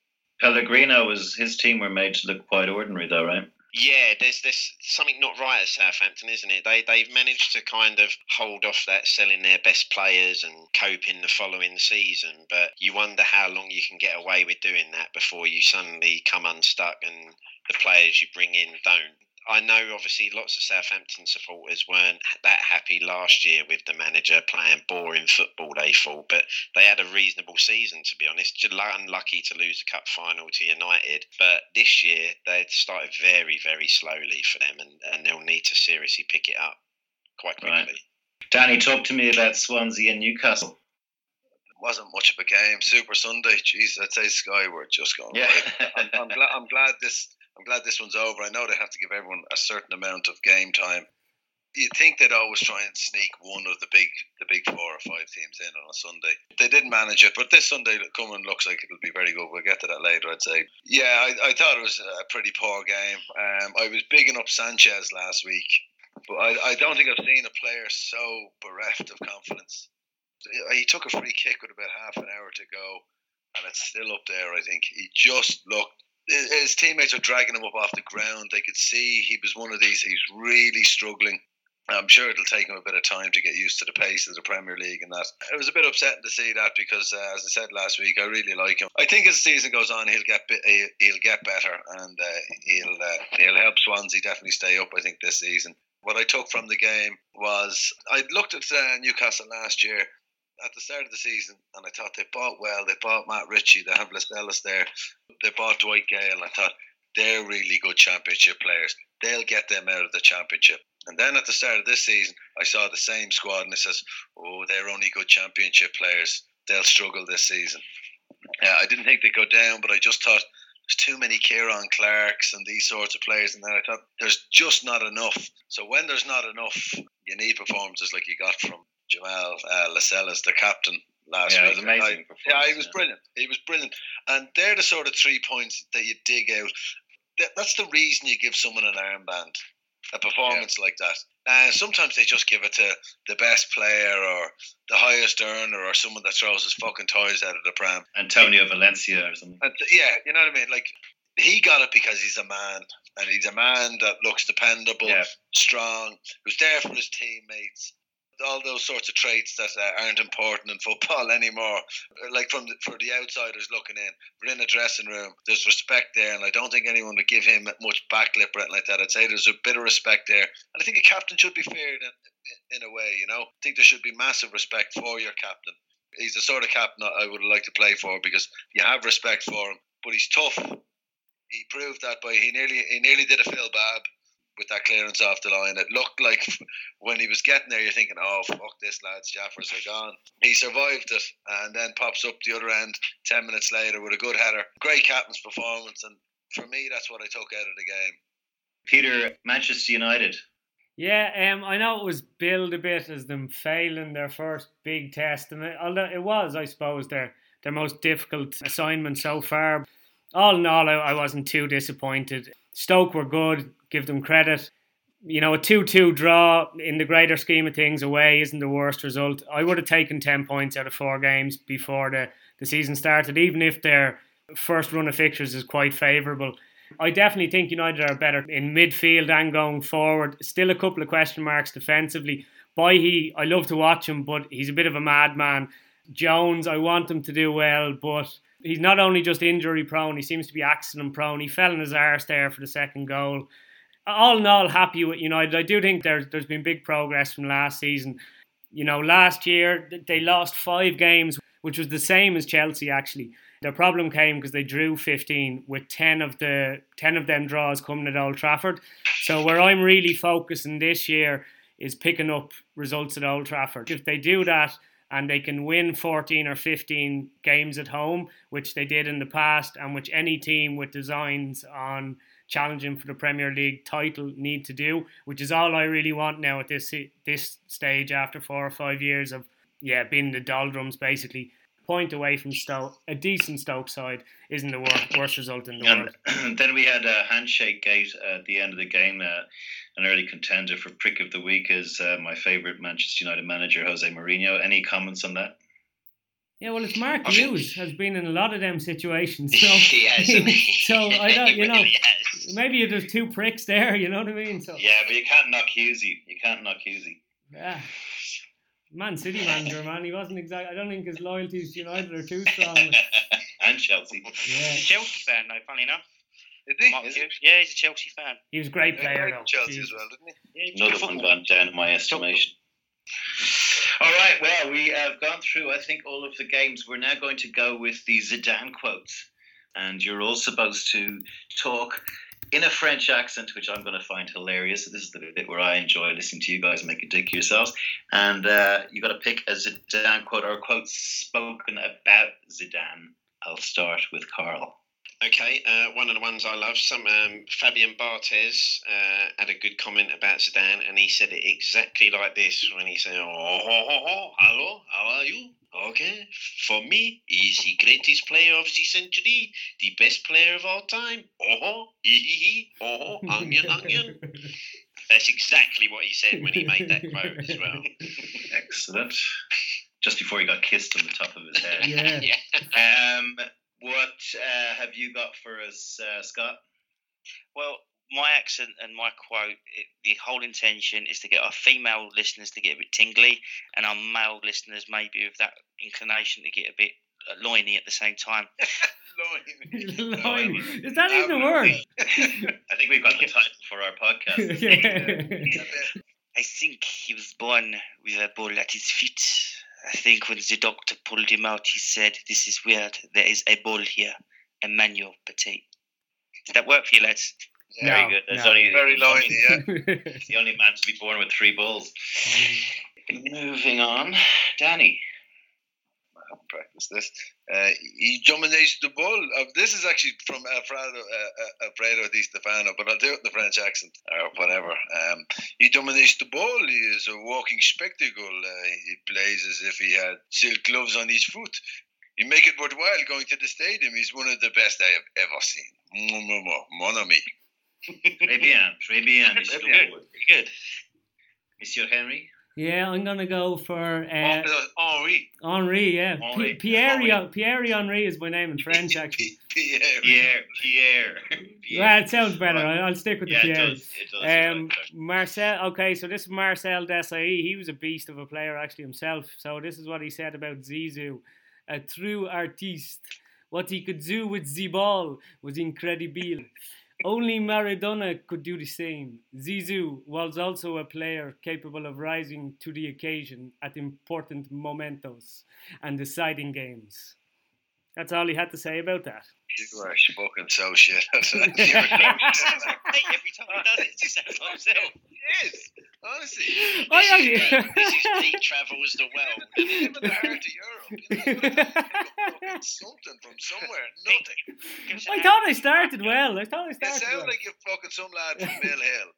Pellegrino was his team were made to look quite ordinary, though, right? Yeah, there's there's something not right at Southampton, isn't it? They they've managed to kind of hold off that selling their best players and cope in the following season, but you wonder how long you can get away with doing that before you suddenly come unstuck and the players you bring in don't. I know obviously lots of Southampton supporters weren't that happy last year with the manager playing boring football, they thought, but they had a reasonable season, to be honest. Just unlucky to lose the cup final to United, but this year they started very, very slowly for them, and, and they'll need to seriously pick it up quite quickly. Right. Danny, talk to me about Swansea and Newcastle wasn't much of a game. Super Sunday, jeez, I'd say Sky were just going. Yeah. I'm, I'm, glad. I'm glad this I'm glad this one's over. I know they have to give everyone a certain amount of game time. You'd think they'd always try and sneak one of the big the big four or five teams in on a Sunday. They didn't manage it, but this Sunday coming looks like it'll be very good. We'll get to that later, I'd say. Yeah, I, I thought it was a pretty poor game. Um, I was bigging up Sanchez last week, but I, I don't think I've seen a player so bereft of confidence. He took a free kick with about half an hour to go, and it's still up there. I think he just looked his teammates are dragging him up off the ground. They could see he was one of these. He's really struggling. I'm sure it'll take him a bit of time to get used to the pace of the Premier League and that. It was a bit upsetting to see that because, uh, as I said last week, I really like him. I think as the season goes on, he'll get he'll get better and uh, he'll uh, he'll help Swansea definitely stay up. I think this season. What I took from the game was I looked at uh, Newcastle last year at the start of the season, and I thought they bought well. They bought Matt Ritchie. They have Lascelles there. They bought Dwight Gayle. I thought they're really good championship players. They'll get them out of the championship. And then at the start of this season, I saw the same squad, and it says, "Oh, they're only good championship players. They'll struggle this season." Yeah, I didn't think they'd go down, but I just thought there's too many Ciaran Clarks and these sorts of players, and then I thought there's just not enough. So when there's not enough, you need performances like you got from Jamal uh, Lascelles, the captain last yeah, week. Amazing. I, yeah, he was yeah. brilliant. He was brilliant. And they're the sort of three points that you dig out. That, that's the reason you give someone an armband, a performance yeah. like that. And uh, sometimes they just give it to the best player or the highest earner or someone that throws his fucking toys out of the pram. Antonio Valencia or something. And, yeah, you know what I mean? Like, he got it because he's a man, and he's a man that looks dependable, strong, who's there for his teammates, all those sorts of traits that uh, aren't important in football [LAUGHS] anymore. Like from the, for the outsiders looking in, we're in a dressing room. There's respect there, and I don't think anyone would give him much backlip or anything like that. I'd say there's a bit of respect there, and I think a captain should be feared in, in a way. You know, I think there should be massive respect for your captain. He's the sort of captain I would like to play for because you have respect for him, but he's tough. He proved that by he nearly he nearly did a Phil Babb with that clearance off the line. It looked like [LAUGHS] when he was getting there, you're thinking, "Oh fuck, this lad's Jaffers are gone." He survived it, and then pops up the other end ten minutes later with a good header. Great captain's performance, and for me, that's what I took out of the game. Peter, Manchester United. Yeah, um, I know it was billed a bit as them failing their first big test, and it, although it was, I suppose, their their most difficult assignment so far. All in all, I, I wasn't too disappointed. Stoke were good, give them credit. You know, a 2 2 draw in the greater scheme of things away isn't the worst result. I would have taken 10 points out of four games before the, the season started, even if they're first run of fixtures is quite favourable. I definitely think United are better in midfield and going forward. Still a couple of question marks defensively. he, I love to watch him, but he's a bit of a madman. Jones, I want him to do well, but he's not only just injury prone, he seems to be accident prone. He fell in his arse there for the second goal. All in all, happy with United. I do think there's there's been big progress from last season. You know, last year they lost five games, which was the same as Chelsea actually. The problem came because they drew 15 with 10 of the 10 of them draws coming at Old Trafford. So where I'm really focusing this year is picking up results at Old Trafford. If they do that and they can win 14 or 15 games at home, which they did in the past and which any team with designs on challenging for the Premier League title need to do, which is all I really want now at this this stage after 4 or 5 years of yeah, being the doldrums basically point away from Stoke, a decent Stoke side isn't the worst, worst result in the and world. [CLEARS THROAT] then we had a handshake gate at the end of the game. Uh, an early contender for prick of the week is uh, my favourite Manchester United manager, Jose Mourinho. Any comments on that? Yeah, well, it's Mark Hughes has been in a lot of them situations. So, [LAUGHS] yes, so I [LAUGHS] [LAUGHS] don't, you know, maybe there's two pricks there. You know what I mean? So yeah, but you can't knock Hughesy. You can't knock Hughesy. Yeah. Man City manager, man. [LAUGHS] He wasn't exactly. I don't think his loyalties to United are too strong. [LAUGHS] and Chelsea. Yeah. He's a Chelsea fan, though. Funny enough. Is he? Is he? Yeah, he's a Chelsea fan. He was a great player, Yeah, though. Chelsea Jeez. as well, didn't he? Yeah, Another one gone down in my estimation. All right, well, we have gone through, I think, all of the games. We're now going to go with the Zidane quotes. And you're all supposed to talk in a French accent, which I'm going to find hilarious. This is the bit where I enjoy listening to you guys make a dick of yourselves. And uh, you got to pick a Zidane quote or a quote spoken about Zidane. I'll start with Karl. Okay, uh, one of the ones I love. Some um, Fabien Barthez uh, had a good comment about Zidane, and he said it exactly like this when he said, "Oh, oh, oh, oh, hello, how are you? Okay, for me, he's the greatest player of the century, the best player of all time. Oh, oh, hee hee hee, oh, oh, onion, onion." That's exactly what he said when he made that quote as well. Excellent. Just before he got kissed on the top of his head. [LAUGHS] Yeah. [LAUGHS] yeah. Um, what uh, have you got for us, uh, Scott? Well, my accent and my quote, it, the whole intention is to get our female listeners to get a bit tingly, and our male listeners maybe with that inclination to get a bit uh, loiny at the same time. [LAUGHS] Line. Is that even a word? [LAUGHS] I think we've got the title for our podcast. [LAUGHS] yeah. I think he was born with a ball at his feet. I think when the doctor pulled him out, he said, "This is weird. There is a ball here, Emmanuel Petit." Did that work for you, lads? No, Very good. That's no. only Very lively, yeah. He's [LAUGHS] the only man to be born with three balls. Mm. Moving on, Danny. I this. Uh, he dominates the ball. Uh, this is actually from Alfredo, uh, uh, Alfredo Di Stefano, but I'll do it in the French accent or whatever. Um, he dominates the ball. He is a walking spectacle. Uh, he plays as if he had silk gloves on each foot. You make it worthwhile going to the stadium. He's one of the best I have ever seen. Mon ami. Très bien, très bien, Pretty Mr. good. Wood. Pretty good. Monsieur Henry. Yeah, I'm gonna go for uh, Oh, Henri. Henri. Yeah, Henri. P- Pierre Henri. Pierre Henri is my name in French. [LAUGHS] Actually, Pierre. Pierre. Pierre. Pierre. well, it sounds better. I- I'll stick with the yeah, it Pierre. does. It does. Um, Marcel. Okay, so this is Marcel Desailly. He was a beast of a player actually himself. So this is what he said about Zizou, a true artiste. What he could do with the ball was incredible. Only Maradona could do the same. Zizou was also a player capable of rising to the occasion at important momentos and deciding games. That's all he had to say about that. You are fucking so shit. Every time he [LAUGHS] does it, he sounds like himself. Yes, honestly. Oh, This yeah, is, yeah. uh, this is Pete [LAUGHS] travels the world. Even the heart of Europe. You know, fucking something from somewhere. Nothing. Give us I thought I started well. I thought I You started sound well. like you're fucking some lad from [LAUGHS] Mill Hill.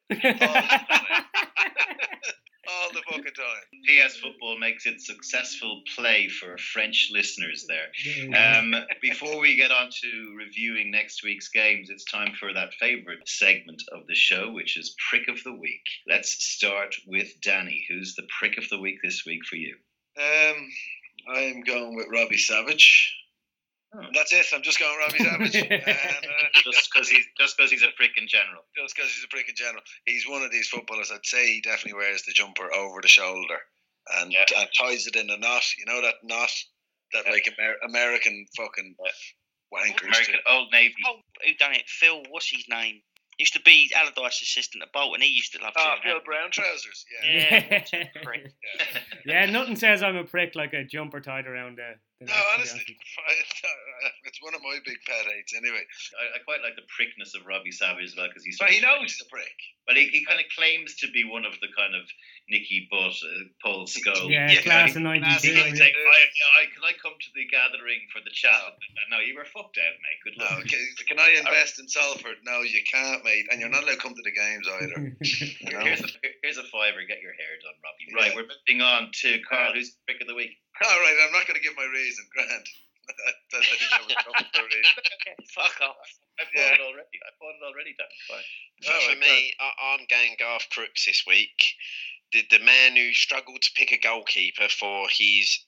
All the fucking time. PS Football makes its successful play for French listeners there. Um, before we get on to reviewing next week's games, it's time for that favourite segment of the show, which is Prick of the Week. Let's start with Danny. Who's the Prick of the Week this week for you? Um, I'm going with Robbie Savage. And that's it. I'm just going Robbie Savage. [LAUGHS] and, uh, Just because he's just because he's a prick in general. just because he's a prick in general. He's one of these footballers. I'd say he definitely wears the jumper over the shoulder and, Yeah. and ties it in a knot. You know that knot that Yeah. like Amer- American fucking wankers American do. Old Navy. Oh, who done it? Phil, what's his name? Used to be Allardyce assistant at Bolton. He used to love Oh, doing ah, Phil that. Brown trousers. Yeah. Yeah. prick. [LAUGHS] [LAUGHS] yeah, nothing says I'm a prick like a jumper tied around the. The No, neck, to be honestly, [LAUGHS] [LAUGHS] it's one of my big pet hates. Anyway, I, I quite like the prickness of Robbie Savage as well because he's. but he knows he's a prick. But he, he kind of claims to be one of the kind of Nicky Butt, uh, Paul Scholes. Yeah, Yeah, class he- of class '92. can I, I, can I come to the gathering for the chat? No, you were fucked out, mate. Good No, luck. can, can I [LAUGHS] invest in Salford? No, you can't, mate. And you're not allowed to come to the games either. You know? Here's, a, here's a fiver. Get your hair done, Robbie. Right, Yeah. we're moving on to Karl. Who's the pick of the week? All right, I'm not going to give my reason. Grant. [LAUGHS] I, I didn't have a for a reason. Fuck off. I bought Yeah. it already. I bought it already. Dan. Fine. So for me, I, I'm going Garth Crooks this week. The, the man who struggled to pick a goalkeeper for his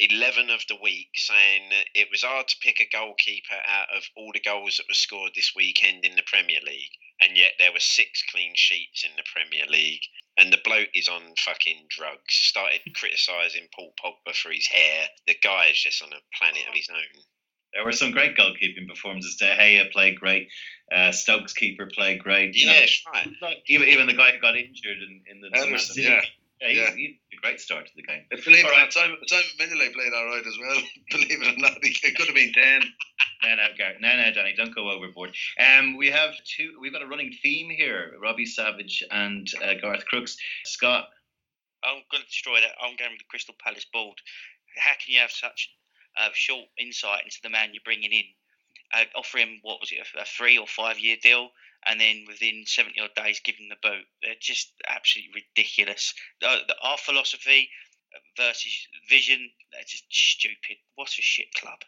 11 of the week, saying that it was hard to pick a goalkeeper out of all the goals that were scored this weekend in the Premier League. And yet there were six clean sheets in the Premier League. And the bloke is on fucking drugs. Started [LAUGHS] criticising Paul Pogba for his hair. The guy is just on a planet of his own. There were some great goalkeeping performances. De Gea played great. Uh, Stokes keeper played great. You know, Yeah, right. like, even even the guy who got injured in, in the Anderson, yeah. Yeah, he, Yeah. he had a great start to the game. Uh, Believe it All or not, Simon, Simon Mignolet played all right as well. [LAUGHS] Believe it or not, he- it could have been 10. No, no, Gareth. No, no, Danny, don't go overboard. Um, we have two. We've got a running theme here: Robbie Savage and uh, Garth Crooks. Scott, I'm going to destroy that. I'm going with the Crystal Palace board. How can you have such uh, short insight into the man you're bringing in? Uh, offer him what was it, a, a three or five year deal, and then within 70 odd days give him the boot. They're just absolutely ridiculous. Our philosophy versus vision, they're just stupid. What a shit club.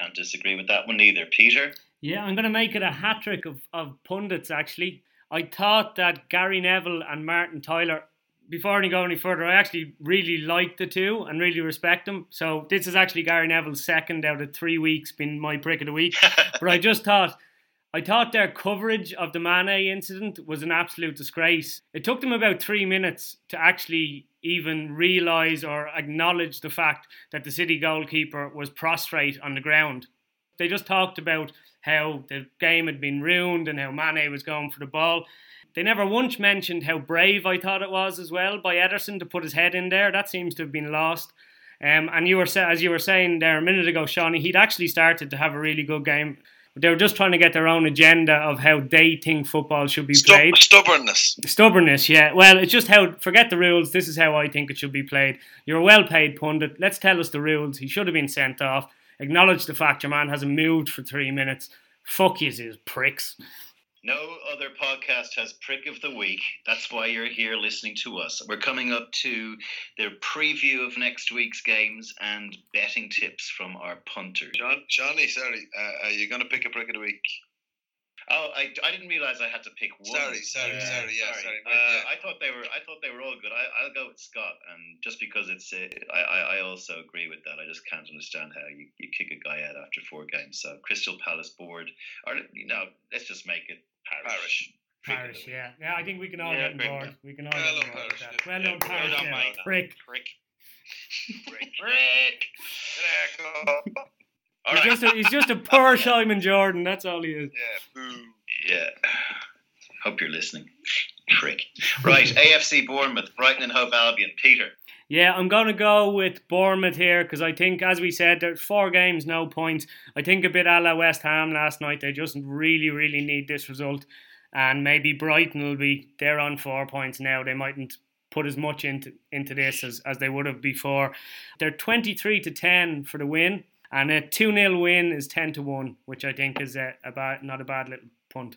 can't disagree with that one either. Peter, Yeah, I'm going to make it a hat trick of, of pundits, actually. I thought that Gary Neville and Martin Tyler, before I go any further, I actually really like the two and really respect them. So this is actually Gary Neville's second out of three weeks been my prick of the week. [LAUGHS] but I just thought, I thought their coverage of the Mane incident was an absolute disgrace. It took them about three minutes to actually even realise or acknowledge the fact that the City goalkeeper was prostrate on the ground. They just talked about how the game had been ruined and how Mane was going for the ball. They never once mentioned how brave I thought it was as well by Ederson to put his head in there. That seems to have been lost. Um, and you were as you were saying there a minute ago, Seanie, he'd actually started to have a really good game. But they were just trying to get their own agenda of how they think football should be Stub- played. stubbornness. Stubbornness, yeah. Well, it's just how forget the rules. This is how I think it should be played. You're a well-paid pundit. Let's tell us the rules. He should have been sent off. Acknowledge the fact your man hasn't moved for three minutes. Fuck you, you pricks. No other podcast has prick of the week. That's why you're here listening to us. We're coming up to the preview of next week's games and betting tips from our punters. John, Johnny, sorry, uh, are you going to pick a prick of the week? Oh, I, I didn't realize I had to pick one. Sorry, sorry, sorry, yeah, sorry, Uh, yeah. I thought they were I thought they were all good. I, I'll go with Scott, and just because it's uh, I, I I also agree with that. I just can't understand how you, you kick a guy out after four games. So Crystal Palace board, or you know, let's just make it Parish. Parish. Parish, yeah. Yeah, I think we can all Yeah, get on bring board. We can all Well get on done, board Parish, that. Well Yeah, done, well Parish. done, yeah. mate. Prick. Prick. Prick. He's All right. just a, he's just a poor [LAUGHS] Simon Jordan. That's all he is. Yeah, boo. Yeah. Hope you're listening. Prick. Right, [LAUGHS] AFC Bournemouth, Brighton and Hove Albion. Peter. Yeah, I'm going to go with Bournemouth here because I think, as we said, there's four games, no points. I think a bit a la West Ham last night. They just really, really need this result. And maybe Brighton will be, they're on four points now. They mightn't put as much into, into this as, as they would have before. They're 23 to 10 for the win. And a 2 0 win is 10 to 1, which I think is a, a bad, not a bad little punt.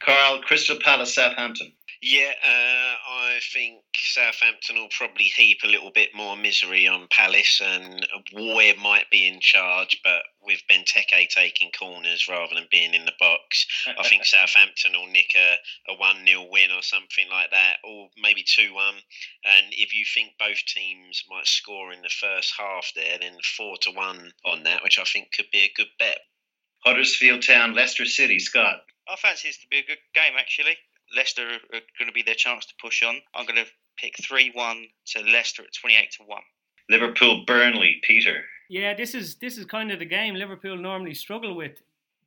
Karl, Crystal Palace, Southampton. Yeah, uh, I think Southampton will probably heap a little bit more misery on Palace, and Warrior might be in charge, but with Benteke taking corners rather than being in the box, I think [LAUGHS] Southampton will nick a, a 1 0 win or something like that, or maybe 2 1. And if you think both teams might score in the first half there, then 4 to 1 on that, which I think could be a good bet. Huddersfield Town, Leicester City, Scott. I fancy this to be a good game, actually. Leicester are going to be their chance to push on. I'm going to pick 3 1 to Leicester at 28 to 1. Liverpool Burnley, Peter. Yeah, this is this is kind of the game Liverpool normally struggle with.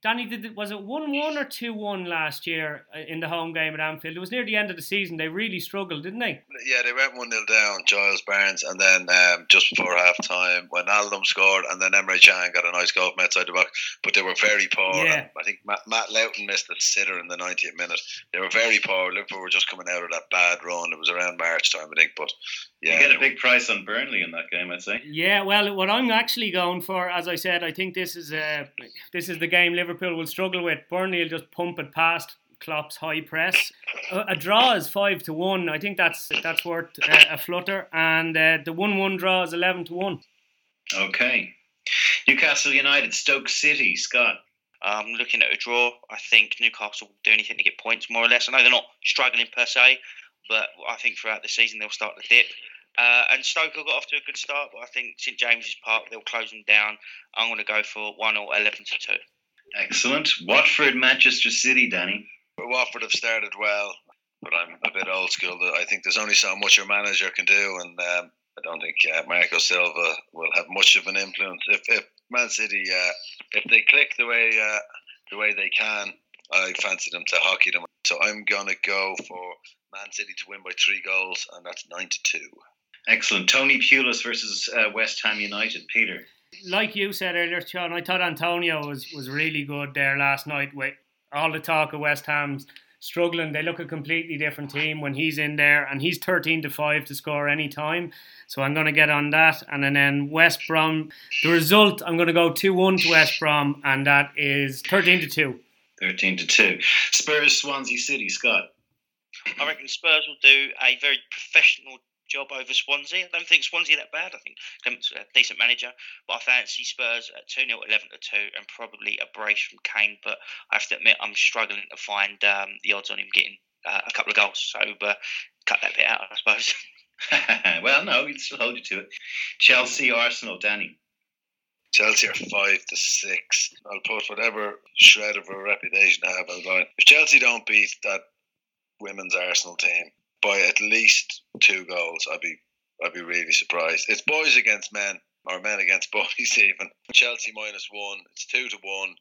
Danny, did was it one one or two one last year uh, in the home game at Anfield? It was near the end of the season. They really struggled, didn't they? Yeah, they went one 0 down. Giles Barnes, and then um, just before half time, Wijnaldum scored, and then Emre Can got a nice goal from outside the box. But they were very poor. Yeah. I think Matt, Matt Lowton missed a sitter in the 90th minute. They were very poor. Liverpool were just coming out of that bad run. It was around March time, I think. But yeah, you get a big price on Burnley in that game, I'd say. Yeah, well, what I'm actually going for, as I said, I think this is uh, this is the game Liverpool will struggle with. Burnley will just pump it past Klopp's high press. A, a draw is five to one. I think that's that's worth uh, a flutter, and uh, the one-one draw is eleven to one. Okay. Newcastle United, Stoke City, Scott. I'm um, looking at a draw. I think Newcastle will do anything to get points, more or less. I know they're not struggling per se, but I think throughout the season they'll start to dip. Uh, and Stoke have got off to a good start, but I think St James's Park they'll close them down. I'm going to go for one or eleven to two. Excellent. Watford, Manchester City, Danny. Watford have started well, but I'm a bit old school. I think there's only so much your manager can do, and um, I don't think uh, Marco Silva will have much of an influence. If, if Man City, uh, if they click the way uh, the way they can, I fancy them to hockey them. So I'm gonna go for Man City to win by three goals, and that's nine to two. Excellent. Tony Pulis versus uh, West Ham United. Peter. Like you said earlier, Sean, I thought Antonio was, was really good there last night with all the talk of West Ham's struggling. They look a completely different team when he's in there, and he's 13 to 5 to score any time. So I'm going to get on that. And then West Brom, the result, I'm going to go 2 1 to West Brom, and that is 13 to 2. 13 to 2. Spurs, Swansea City, Scott. I reckon Spurs will do a very professional job over Swansea. I don't think Swansea that bad. I think Clement's a decent manager, but I fancy Spurs at 2 0, 11 to 2, and probably a brace from Kane. But I have to admit, I'm struggling to find um, the odds on him getting uh, a couple of goals. So uh, cut that bit out, I suppose. [LAUGHS] [LAUGHS] well, no, we'd still hold you to it. Chelsea, Arsenal, Danny. Chelsea are five to six. I'll put whatever shred of a reputation I have on line. If Chelsea don't beat that women's Arsenal team by at least two goals, I'd be I'd be really surprised. It's boys against men or men against [LAUGHS] boys even. Chelsea minus one. It's two to one.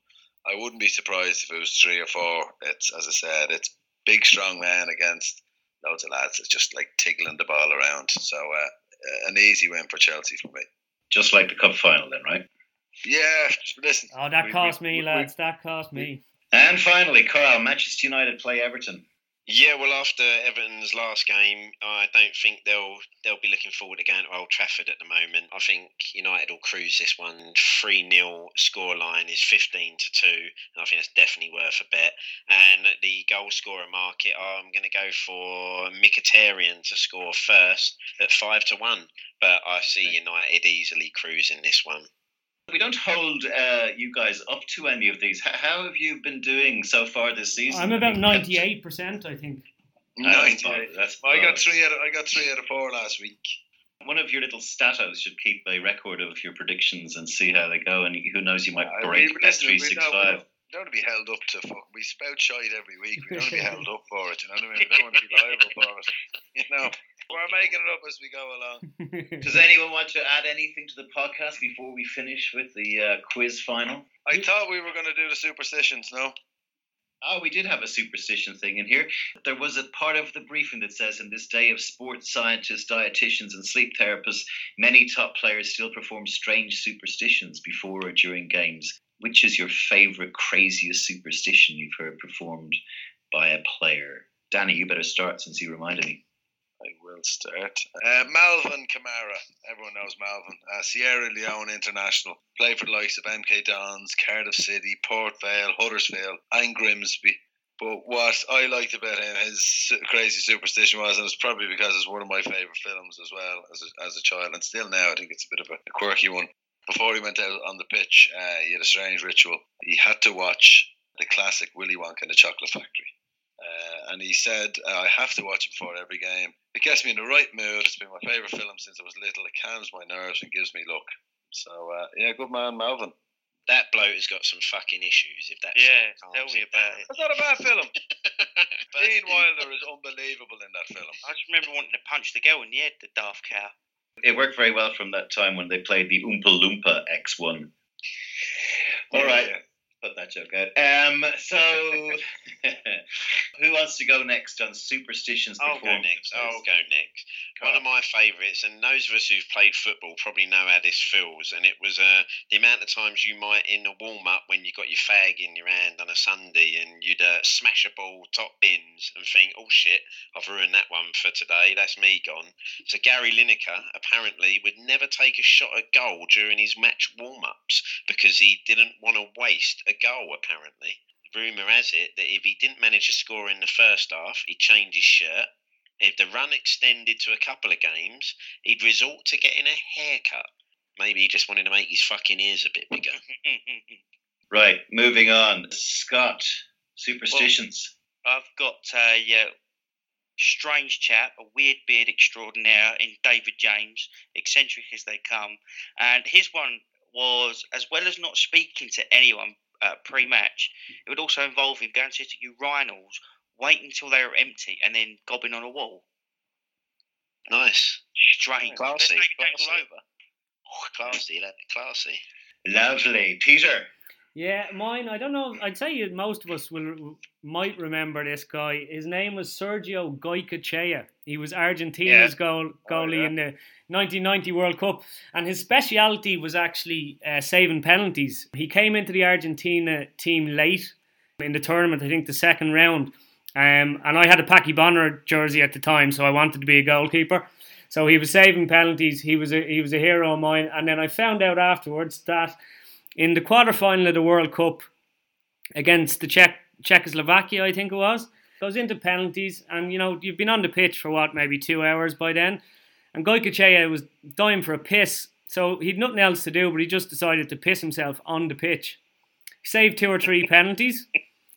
I wouldn't be surprised if it was three or four. It's as I said, it's big strong men against loads of lads. It's just like tickling the ball around. So uh, an easy win for Chelsea for me. Just like the cup final, then, right? Yeah. Listen. Oh, that cost me, lads. that cost me. And finally, Karl, Manchester United play Everton. Yeah, well, after Everton's last game, I don't think they'll they'll be looking forward to going to Old Trafford at the moment. I think United will cruise this one. Three 0 scoreline is fifteen to two, and I think that's definitely worth a bet. And the goal scorer market, I'm going to go for Mkhitaryan to score first at five to one. But I see United easily cruising this one. We don't hold uh, you guys up to any of these. How have you been doing so far this season? I'm about ninety-eight percent, I think. Ninety-eight. That's I got three out. Of, I got three out of four last week. One of your little statos should keep a record of your predictions and see how they go. And who knows, you might I break mean, S three six five. We don't want to be held up to fuck. We spout shite every week. We don't want to be [LAUGHS] held up for it. You know what I mean? We don't want to be liable for it. You know, we're making it up as we go along. [LAUGHS] Does anyone want to add anything to the podcast before we finish with the uh, quiz final? I thought we were going to do the superstitions. No. Oh, we did have a superstition thing in here. There was a part of the briefing that says, in this day of sports scientists, dietitians, and sleep therapists, many top players still perform strange superstitions before or during games. Which is your favorite, craziest superstition you've heard performed by a player? Danny, you better start since you reminded me. I will start. Uh, Malvin Kamara. Everyone knows Malvin. Uh, Sierra Leone International. Played for the likes of MK Dons, Cardiff City, Port Vale, Huddersfield, and Grimsby. But what I liked about him, his crazy superstition was, and it's probably because it's one of my favourite films as well as a, as a child, and still now I think it's a bit of a, quirky one. Before he went out on the pitch, uh, he had a strange ritual. He had to watch the classic Willy Wonka and the Chocolate Factory. Uh, and he said, uh, I have to watch it before every game. It gets me in the right mood. It's been my favourite film since I was little. It calms my nerves and gives me luck. So, uh, yeah, good man, Melvin. That bloke has got some fucking issues. If that Yeah, film tell me about it. That's not a bad film. [LAUGHS] Gene Wilder is unbelievable in that film. I just remember wanting to punch the girl in the head, the daft cow. It worked very well from that time when they played the Oompa Loompa X1. All right, put that joke out. Um, so, [LAUGHS] who wants to go next on superstitions? I'll go before- next. I'll go next. Go One on. of my favourites, and those of us who've played football probably know how this feels. And it was uh, the amount of times you might, in a warm up, when you got your fag in your hand on a Sunday, and you'd uh, smash a ball top bins and think, "Oh shit, I've ruined that one for today. That's me gone." So Gary Lineker apparently would never take a shot at goal during his match warm ups because he didn't want to waste a goal. Apparently, rumour has it that if he didn't manage to score in the first half, he'd change his shirt. If the run extended to a couple of games, he'd resort to getting a haircut. Maybe he just wanted to make his fucking ears a bit bigger. [LAUGHS] Right, moving on. Scott, superstitions. I've got a uh, strange chap, a weird beard extraordinaire in David James, eccentric as they come. And his one was, as well as not speaking to anyone uh, pre match, it would also involve him going to the urinals, waiting until they were empty, and then gobbing on a wall. Nice. Strange. Classy, David James all classy. over. Oh, classy, that classy. Lovely. Peter. Yeah, mine. I don't know. I'd say most of us will might remember this guy. His name was Sergio Goycochea. He was Argentina's goal goalie yeah. in the 1990 World Cup, and his speciality was actually uh, saving penalties. He came into the Argentina team late in the tournament. I think the second round. Um, and I had a Packy Bonner jersey at the time, so I wanted to be a goalkeeper. So he was saving penalties. He was a, he was a hero of mine. And then I found out afterwards that in the quarterfinal of the World Cup against the Czech Czechoslovakia, I think it was, goes into penalties, and you know you've been on the pitch for what maybe two hours by then, and Goycochea was dying for a piss, so he'd nothing else to do, but he just decided to piss himself on the pitch. Saved two or three penalties.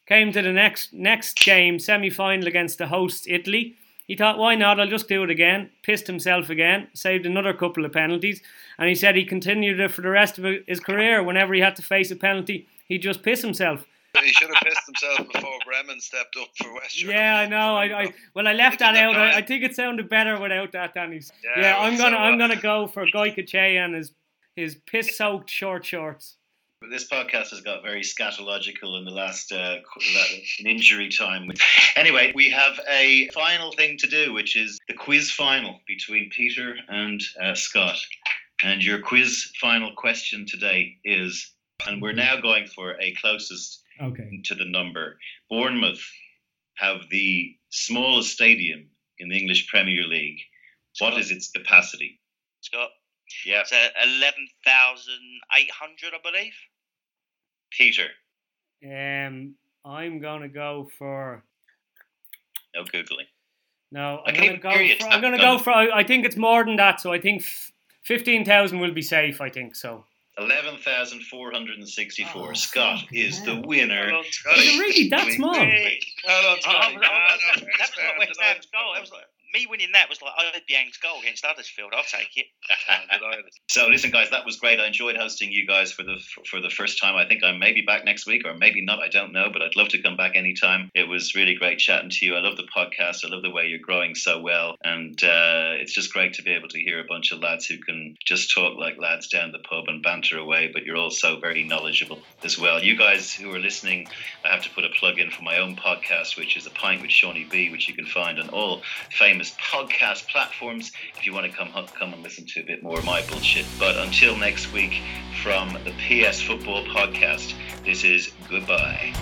Came to the next next game, semi final against the host Italy. He thought, why not? I'll just do it again. Pissed himself again, saved another couple of penalties, and he said he continued it for the rest of his career. Whenever he had to face a penalty, he'd just piss himself. He should have pissed himself before Brehme stepped up for West Germany. Yeah, I know. I, I well, I left that out. I. I think it sounded better without that, Danny. Yeah, Yeah, I'm gonna so, I'm gonna go for Goycochea and his his piss soaked short shorts. This podcast has got very scatological in the last uh, in injury time. Anyway, we have a final thing to do, which is the quiz final between Peter and uh, Scott. And your quiz final question today is, and we're now going for a closest Okay. to the number. Bournemouth have the smallest stadium in the English Premier League. What is its capacity? Scott. Yeah, It's uh, 11,800, I believe. Peter. Um, I'm gonna go for No googling. no. I I'm can gonna go. hear you. For, I'm gonna go for. I I think it's more than that. So I think f- fifteen thousand will be safe. I think so. 11,464. Oh, Scott fucking is the winner. Is really that small? Hold on, Scotty. I was- I was- No, no, that was like West Ham's goal. That was like me winning. That was like Obiang's goal against Huddersfield. I'll take it. [LAUGHS] So listen, guys, that was great. I enjoyed hosting you guys for the for the first time. I think I may be back next week, or maybe not. I don't know, but I'd love to come back anytime. It was really great chatting to you. I love the podcast. I love the way you're growing so well, and uh, it's just great to be able to hear a bunch of lads who can just talk like lads down the pub and banter away. But you're also very knowledgeable as well. You guys who are listening, I have to put a plug in for my own podcast, which is a pint with Seanie B, which you can find on all famous podcast platforms if you want to come come and listen to a bit more of my bullshit. But until next week, from the PS Football Podcast, this is goodbye.